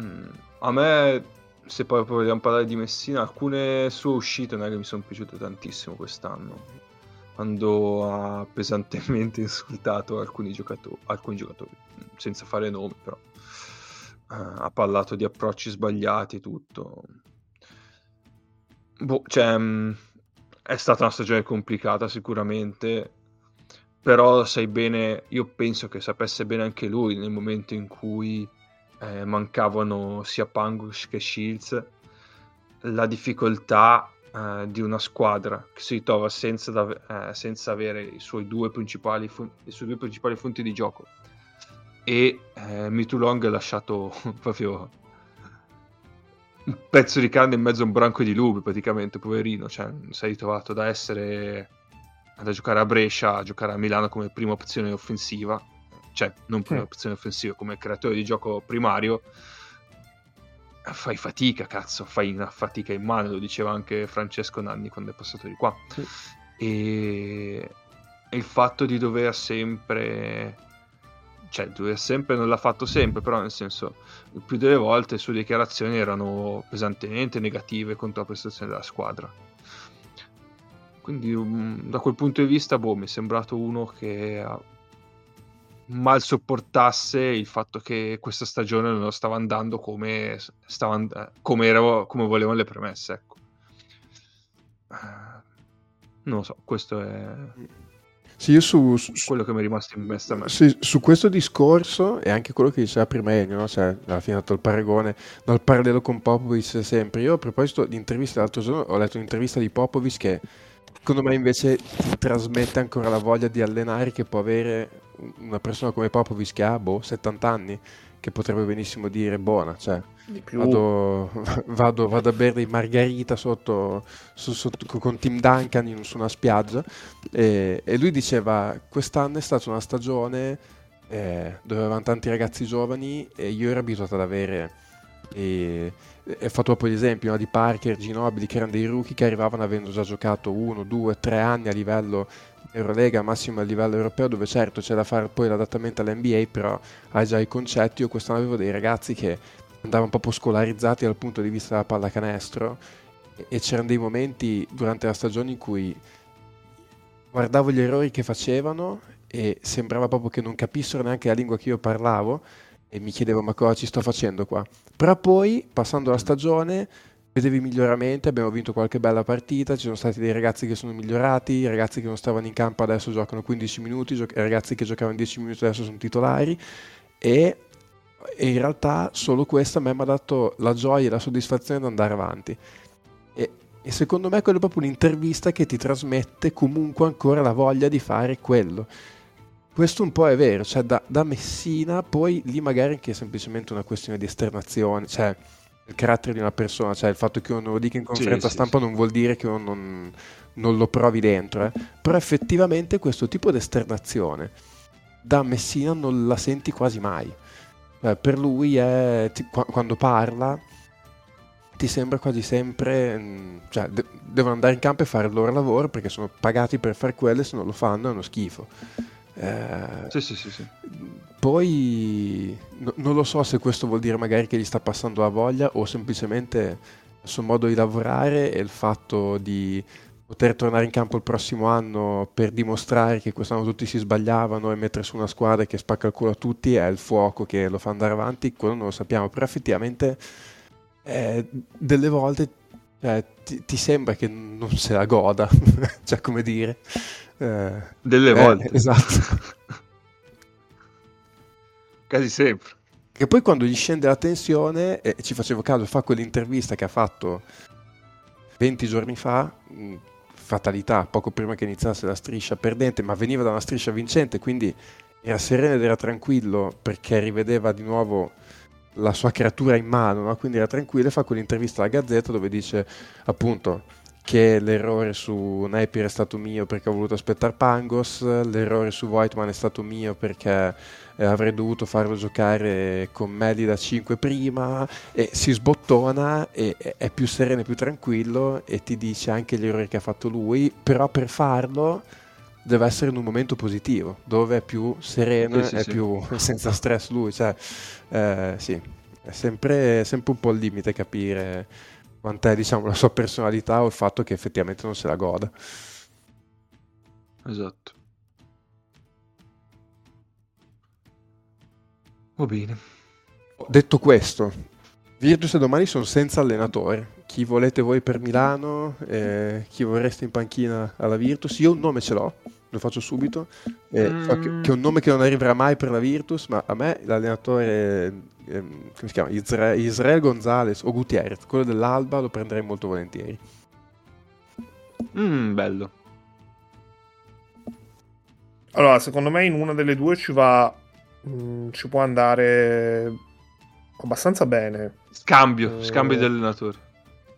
Mm, a me, se poi vogliamo parlare di Messina, alcune sue uscite non è che mi sono piaciute tantissimo quest'anno. Quando ha pesantemente insultato alcuni giocatori, alcuni giocatori senza fare nomi però ha parlato di approcci sbagliati e tutto. Boh, cioè, mm, è stata una stagione complicata sicuramente, però sai bene, io penso che sapesse bene anche lui nel momento in cui eh, mancavano sia Pangush che Shields, la difficoltà eh, di una squadra che si trova senza, da, eh, senza avere i suoi due principali, fun- suoi due principali fonti di gioco. E eh, Mitulong ha lasciato proprio un pezzo di carne in mezzo a un branco di lupi praticamente, poverino, cioè sei ritrovato da essere da giocare a Brescia a giocare a Milano come prima opzione offensiva, cioè non prima mm. opzione offensiva, come creatore di gioco primario, fai fatica, cazzo, fai una fatica immane, lo diceva anche Francesco Nanni quando è passato di qua. Sì. E... e il fatto di dover sempre cioè, lui sempre, non l'ha fatto sempre, però nel senso, più delle volte le sue dichiarazioni erano pesantemente negative contro la prestazione della squadra. Quindi um, da quel punto di vista, boh, mi è sembrato uno che mal sopportasse il fatto che questa stagione non stava andando come, stava and- come, era, come volevano le premesse. Ecco. Non lo so, questo è sì, io su, su, quello che mi è rimasto in mente a me. Sì, su questo discorso è anche quello che diceva prima Ennio, no? cioè, alla fine ha dato il paragone, dal parallelo con Popovic sempre. Io a proposito di interviste l'altro giorno ho letto un'intervista di Popovic che secondo me invece trasmette ancora la voglia di allenare che può avere una persona come Popovic che ha boh, 70 anni, che potrebbe benissimo dire buona, cioè vado, vado, vado, a bere dei margarita sotto, sotto, con Tim Duncan in, su una spiaggia. E, e, lui diceva quest'anno è stata una stagione eh, dove avevano tanti ragazzi giovani e io ero abituato ad avere e, e fatto proprio l'esempio no, di Parker, Ginobili che erano dei rookie che arrivavano avendo già giocato uno, due, tre anni a livello Eurolega, massimo a livello europeo, dove certo c'è da fare poi l'adattamento all'NBA, però hai già i concetti. Io quest'anno avevo dei ragazzi che andavano proprio scolarizzati dal punto di vista della pallacanestro e, c'erano dei momenti durante la stagione in cui guardavo gli errori che facevano e sembrava proprio che non capissero neanche la lingua che io parlavo e mi chiedevo ma cosa ci sto facendo qua. Però poi, passando la stagione, vedevi miglioramenti, abbiamo vinto qualche bella partita, ci sono stati dei ragazzi che sono migliorati, ragazzi che non stavano in campo adesso giocano 15 minuti, i ragazzi che giocavano 10 minuti adesso sono titolari e, e in realtà solo questo a me mi ha dato la gioia e la soddisfazione di andare avanti. E, e secondo me quello è proprio un'intervista che ti trasmette comunque ancora la voglia di fare quello. Questo un po' è vero, cioè da, da Messina poi lì magari anche è semplicemente una questione di esternazione, cioè il carattere di una persona, cioè il fatto che uno lo dica in conferenza sì, stampa sì, non vuol dire che uno non, non lo provi dentro, eh. però effettivamente questo tipo di esternazione da Messina non la senti quasi mai. Eh, per lui è, ti, quando parla ti sembra quasi sempre, mm, cioè de- devono andare in campo e fare il loro lavoro perché sono pagati per fare quello e se non lo fanno è uno schifo. Eh, sì, sì, sì, sì. Poi no, non lo so se questo vuol dire magari che gli sta passando la voglia o semplicemente il suo modo di lavorare e il fatto di poter tornare in campo il prossimo anno per dimostrare che quest'anno tutti si sbagliavano e mettere su una squadra che spacca il culo a tutti è il fuoco che lo fa andare avanti, quello non lo sappiamo, però effettivamente eh, delle volte eh, ti, ti, sembra che non se la goda, cioè come dire. Eh, delle volte. esatto. Quasi sempre. Che poi quando gli scende la tensione, e ci facevo caso, fa quell'intervista che ha fatto 20 giorni fa, fatalità, poco prima che iniziasse la striscia perdente, ma veniva da una striscia vincente, quindi era sereno ed era tranquillo perché rivedeva di nuovo la sua creatura in mano, no? quindi era tranquillo e fa quell'intervista alla Gazzetta dove dice appunto che l'errore su Napier è stato mio perché ho voluto aspettare Pangos, l'errore su Voigtman è stato mio perché eh, avrei dovuto farlo giocare con Meli da 5 prima e si sbottona e è più sereno e più tranquillo e ti dice anche gli errori che ha fatto lui, però per farlo deve essere in un momento positivo, dove è più sereno e sì, più senza stress lui, cioè eh, sì, è sempre, sempre un po' il limite capire quant'è diciamo, la sua personalità o il fatto che effettivamente non se la goda. Esatto. Va bene. Detto questo, Virtus e domani sono senza allenatore. Chi volete voi per Milano? Eh, chi vorreste in panchina alla Virtus? Io un nome ce l'ho, lo faccio subito. Eh, mm. so che, che, è un nome che non arriverà mai per la Virtus, ma a me l'allenatore ehm, come si chiama? Isra- Israel Gonzalez o Gutierrez, quello dell'Alba lo prenderei molto volentieri. Mm, bello. Allora, secondo me in una delle due ci va. Mh, mm, ci può andare abbastanza bene. Scambio, uh, scambio di allenatore.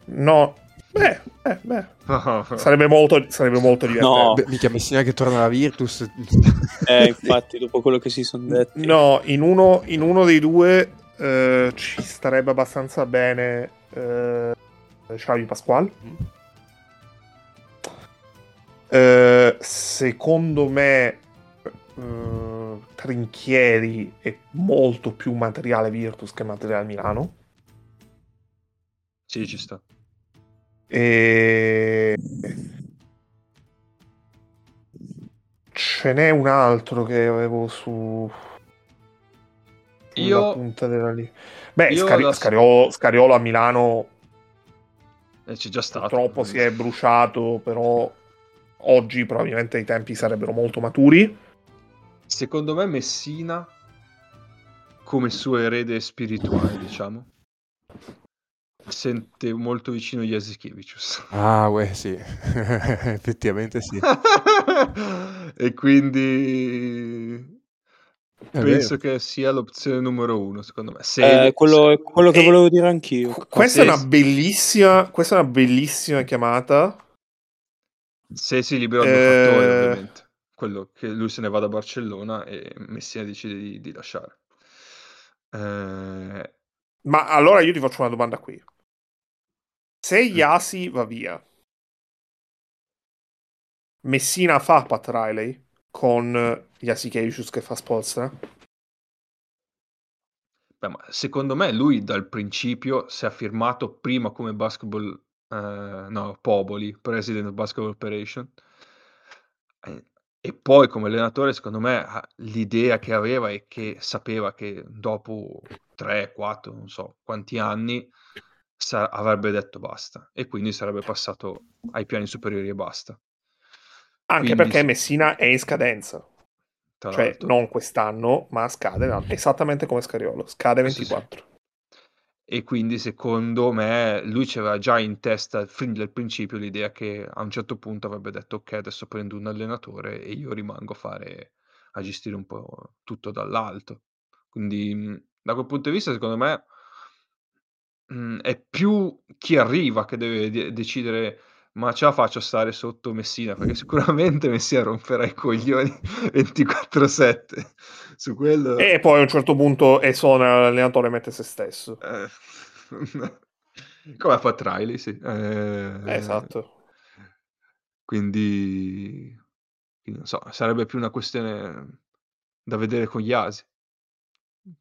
No, Beh, eh, beh. Sarebbe, molto, sarebbe molto divertente. No. Beh, mica Messina che torna alla Virtus. eh, infatti, dopo quello che si sono detti. No, in uno, in uno dei due eh, ci starebbe abbastanza bene eh, Xavi Pasquale. Mm. Eh, secondo me, eh, Trinchieri è molto più materiale Virtus che materiale Milano. Sì, ci sta. E... Ce n'è un altro che avevo su... Io... punta della lì. Beh, Scari- la- Scariolo, Scariolo a Milano Eh, c'è già stato. purtroppo si è bruciato, però oggi probabilmente i tempi sarebbero molto maturi. Secondo me Messina, come suo erede spirituale, diciamo, sente molto vicino Jasikevicius. Ah, uè, sì. Effettivamente sì. e quindi È penso vero. che sia l'opzione numero uno, secondo me. Se, Eh, quello è quello che E- volevo dire anch'io. Questa è una bellissima, questa è una bellissima chiamata. se si libera il Eh. fattore, ovviamente. Quello che lui se ne va da Barcellona e Messina decide di, di lasciare. Eh, Ma allora io ti faccio una domanda qui. Se Yasi va via, Messina fa Pat Riley con Yasikevicius che fa Spolstra? Beh, ma secondo me lui dal principio si è firmato prima come basketball, eh, no, Poboli, President of Basketball Operation, eh, e poi come allenatore, secondo me, l'idea che aveva è che sapeva che dopo 3, 4, non so quanti anni sa- avrebbe detto basta e quindi sarebbe passato ai piani superiori e basta. Anche Quindi perché sì. Messina è in scadenza. Tra Cioè, l'altro. non quest'anno, ma scade esattamente come Scariolo. Scade Sì, sì. 24. E quindi secondo me lui c'aveva già in testa fin dal principio l'idea che a un certo punto avrebbe detto ok adesso prendo un allenatore e io rimango a fare a gestire un po' tutto dall'alto. Quindi da quel punto di vista secondo me mh, è più chi arriva che deve de- decidere ma ce la faccio a stare sotto Messina perché sicuramente Messina romperà i coglioni 24/7 su quello E poi a un certo punto esonera l'allenatore e mette se stesso. eh, come ha fatto Riley, sì. Eh, Esatto. Quindi, quindi non so, sarebbe più una questione da vedere con gli asi.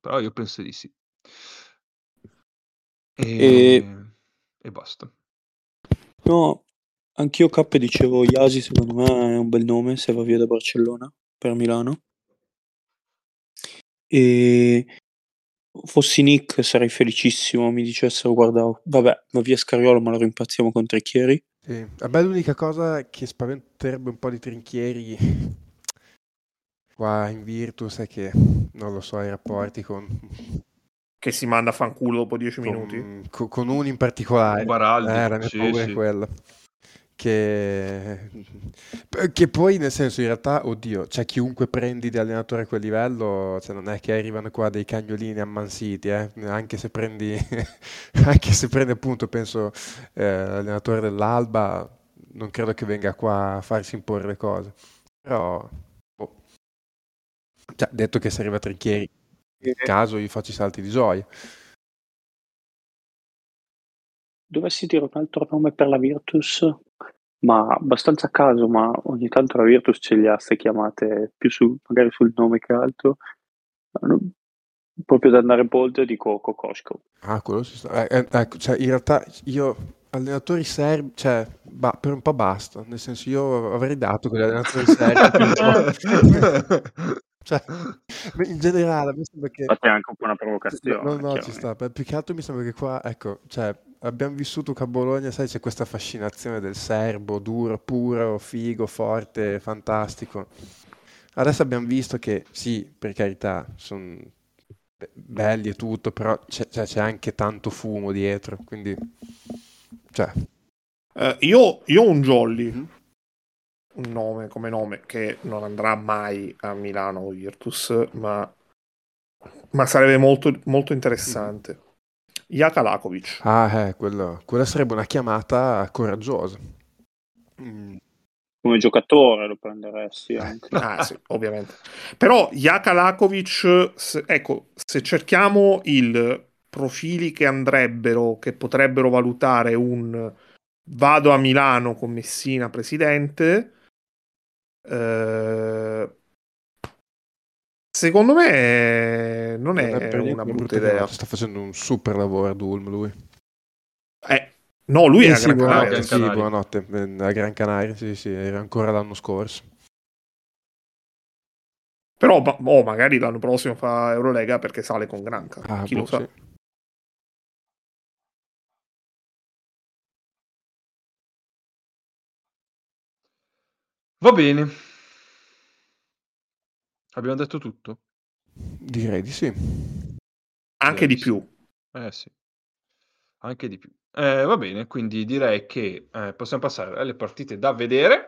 Però io penso di sì. E, E- e basta. No, anch'io K dicevo Iasi, secondo me è un bel nome se va via da Barcellona per Milano. E fossi Nick sarei felicissimo, mi dicessero guarda, vabbè, va via Scariolo ma lo rimpazziamo con Trecchieri. Sì. Me l'unica cosa che spaventerebbe un po' di trinchieri qua in Virtus è che, non lo so, i rapporti con, Che si manda a fanculo dopo 10 con, minuti. co- con uno in particolare. Baraldi, Eh, mia sì, paura sì. è quella. Che... che poi, nel senso, in realtà, oddio, cioè chiunque prendi di allenatore a quel livello, cioè non è che arrivano qua dei cagnolini ammansiti, eh? Anche se prendi, anche se prendi appunto, penso, eh, l'allenatore dell'Alba, non credo che venga qua a farsi imporre le cose. Però, boh. Cioè, detto che se arriva Trinchieri, in caso io faccio i salti di gioia. Dovessi dire un altro nome per la Virtus, ma abbastanza a caso, ma ogni tanto la Virtus ce li ha ste chiamate più su, magari sul nome che altro. Proprio da andare bold dico Kokoschko. Ah, quello si sta. eh, eh, ecco, cioè, in realtà io allenatori serbi, cioè, ba- per un po' basta. Nel senso, io avrei dato gli allenatori serbi. Cioè, in generale, mi sembra che. Infatti è anche un po' una provocazione. No, no, ci sta. Più che altro mi sembra che qua, ecco, cioè, abbiamo vissuto qua a Bologna, sai, c'è questa fascinazione del serbo, duro, puro, figo, forte, fantastico. Adesso abbiamo visto che, sì, per carità, sono belli e tutto, però c'è, cioè, c'è anche tanto fumo dietro, quindi, cioè, Eh, io, io ho un Jolly, Mhm. Un nome come nome che non andrà mai a Milano o Virtus, ma, ma sarebbe molto, molto interessante. Jaka Lakovic. ah, eh, quello, quella sarebbe una chiamata coraggiosa. Mm, Come giocatore lo prenderesti anche. Ah, sì, ovviamente. Però Jaka Lakovic, se- ecco, se cerchiamo i profili che andrebbero, che potrebbero valutare un vado a Milano con Messina presidente, eh, Secondo me non è, Non è niente una brutta idea. idea. Sta facendo un super lavoro a Dulm lui. Eh, no, lui è Eh a sì, Gran buonanotte, Canaria. Gran sì, buonanotte. Eh, A Gran Canaria, sì, sì, era ancora l'anno scorso. Però oh, magari l'anno prossimo fa Eurolega perché sale con Granca. Ah, Chi boh, lo sa? sì. Va bene. Abbiamo detto tutto? Direi di sì. Anche Direi di sì. più. Eh sì, anche di più. Eh, va bene, quindi direi che eh, possiamo passare alle partite da vedere.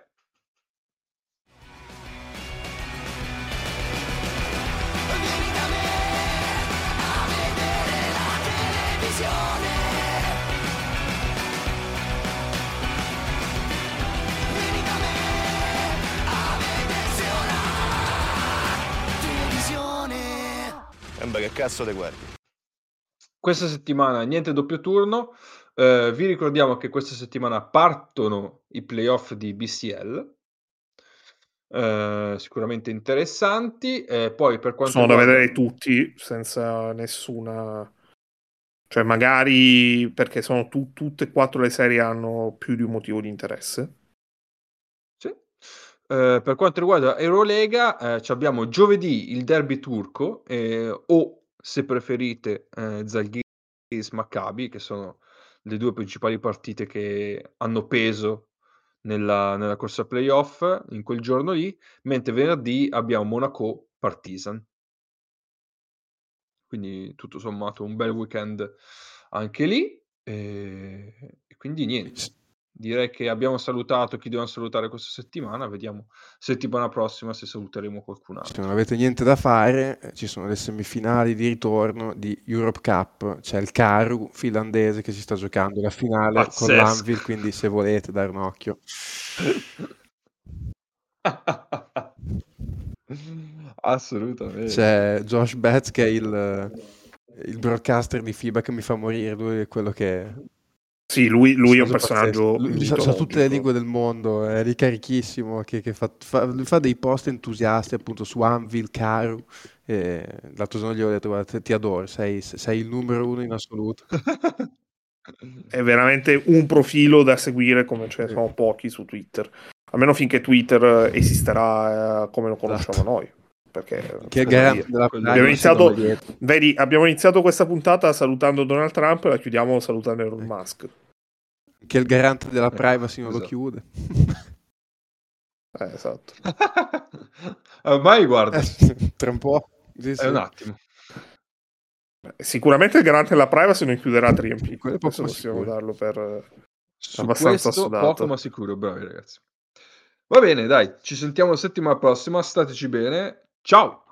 Cazzo te guardi? Questa settimana niente doppio turno. Eh, vi ricordiamo che questa settimana partono i playoff di BCL. Eh, sicuramente interessanti. Eh, poi per quanto Sono da riguarda- vedere tutti senza nessuna. Cioè, magari perché sono tu- tutte e quattro le serie hanno più di un motivo di interesse. Sì. Eh, per quanto riguarda Eurolega, ci abbiamo giovedì il derby turco eh, o, se preferite, eh, Zalgiris Maccabi, che sono le due principali partite che hanno peso nella, nella corsa playoff in quel giorno lì, mentre venerdì abbiamo Monaco Partizan. Quindi tutto sommato un bel weekend anche lì. E, e quindi niente. Direi che abbiamo salutato chi dobbiamo salutare questa settimana. Vediamo settimana prossima se saluteremo qualcun Se altro. non avete niente da fare, eh, ci sono le semifinali di ritorno di Europe Cup. C'è il Caru finlandese che si sta giocando la finale con Pazzesco. l'Anvil, quindi se volete dare un occhio. Assolutamente. C'è Josh Betts che è il, il broadcaster di FIBA che mi fa morire, lui è quello che... Sì, lui, lui è un personaggio. Lui sa, sa tutte le lingue del mondo, è ricarichissimo, che, che fa, fa- fa dei post entusiasti appunto su Anvil, Caru. E l'altro giorno gli ho detto, guarda, ti- adoro, sei, sei il numero uno in assoluto. È veramente un profilo da seguire come ce ne sono pochi su Twitter. Almeno finché Twitter esisterà eh, come lo conosciamo Esatto. noi. Perché Che privacy Abbiamo iniziato-. Vedi, abbiamo iniziato questa puntata salutando Donald Trump e la chiudiamo salutando Elon Ecco. Musk. Che il garante della Ecco, privacy non lo esatto. chiude. Eh, esatto. Ormai guarda, Eh, tra un po'. Sì, sì. è un attimo. Sicuramente il garante della privacy non chiuderà 3MP. Quello è poco Questo possiamo sicuro. darlo per... eh, Su Abbastanza questo sudato. poco ma sicuro, bravi ragazzi. Va bene, dai, ci sentiamo la settimana prossima, stateci bene. Ciao!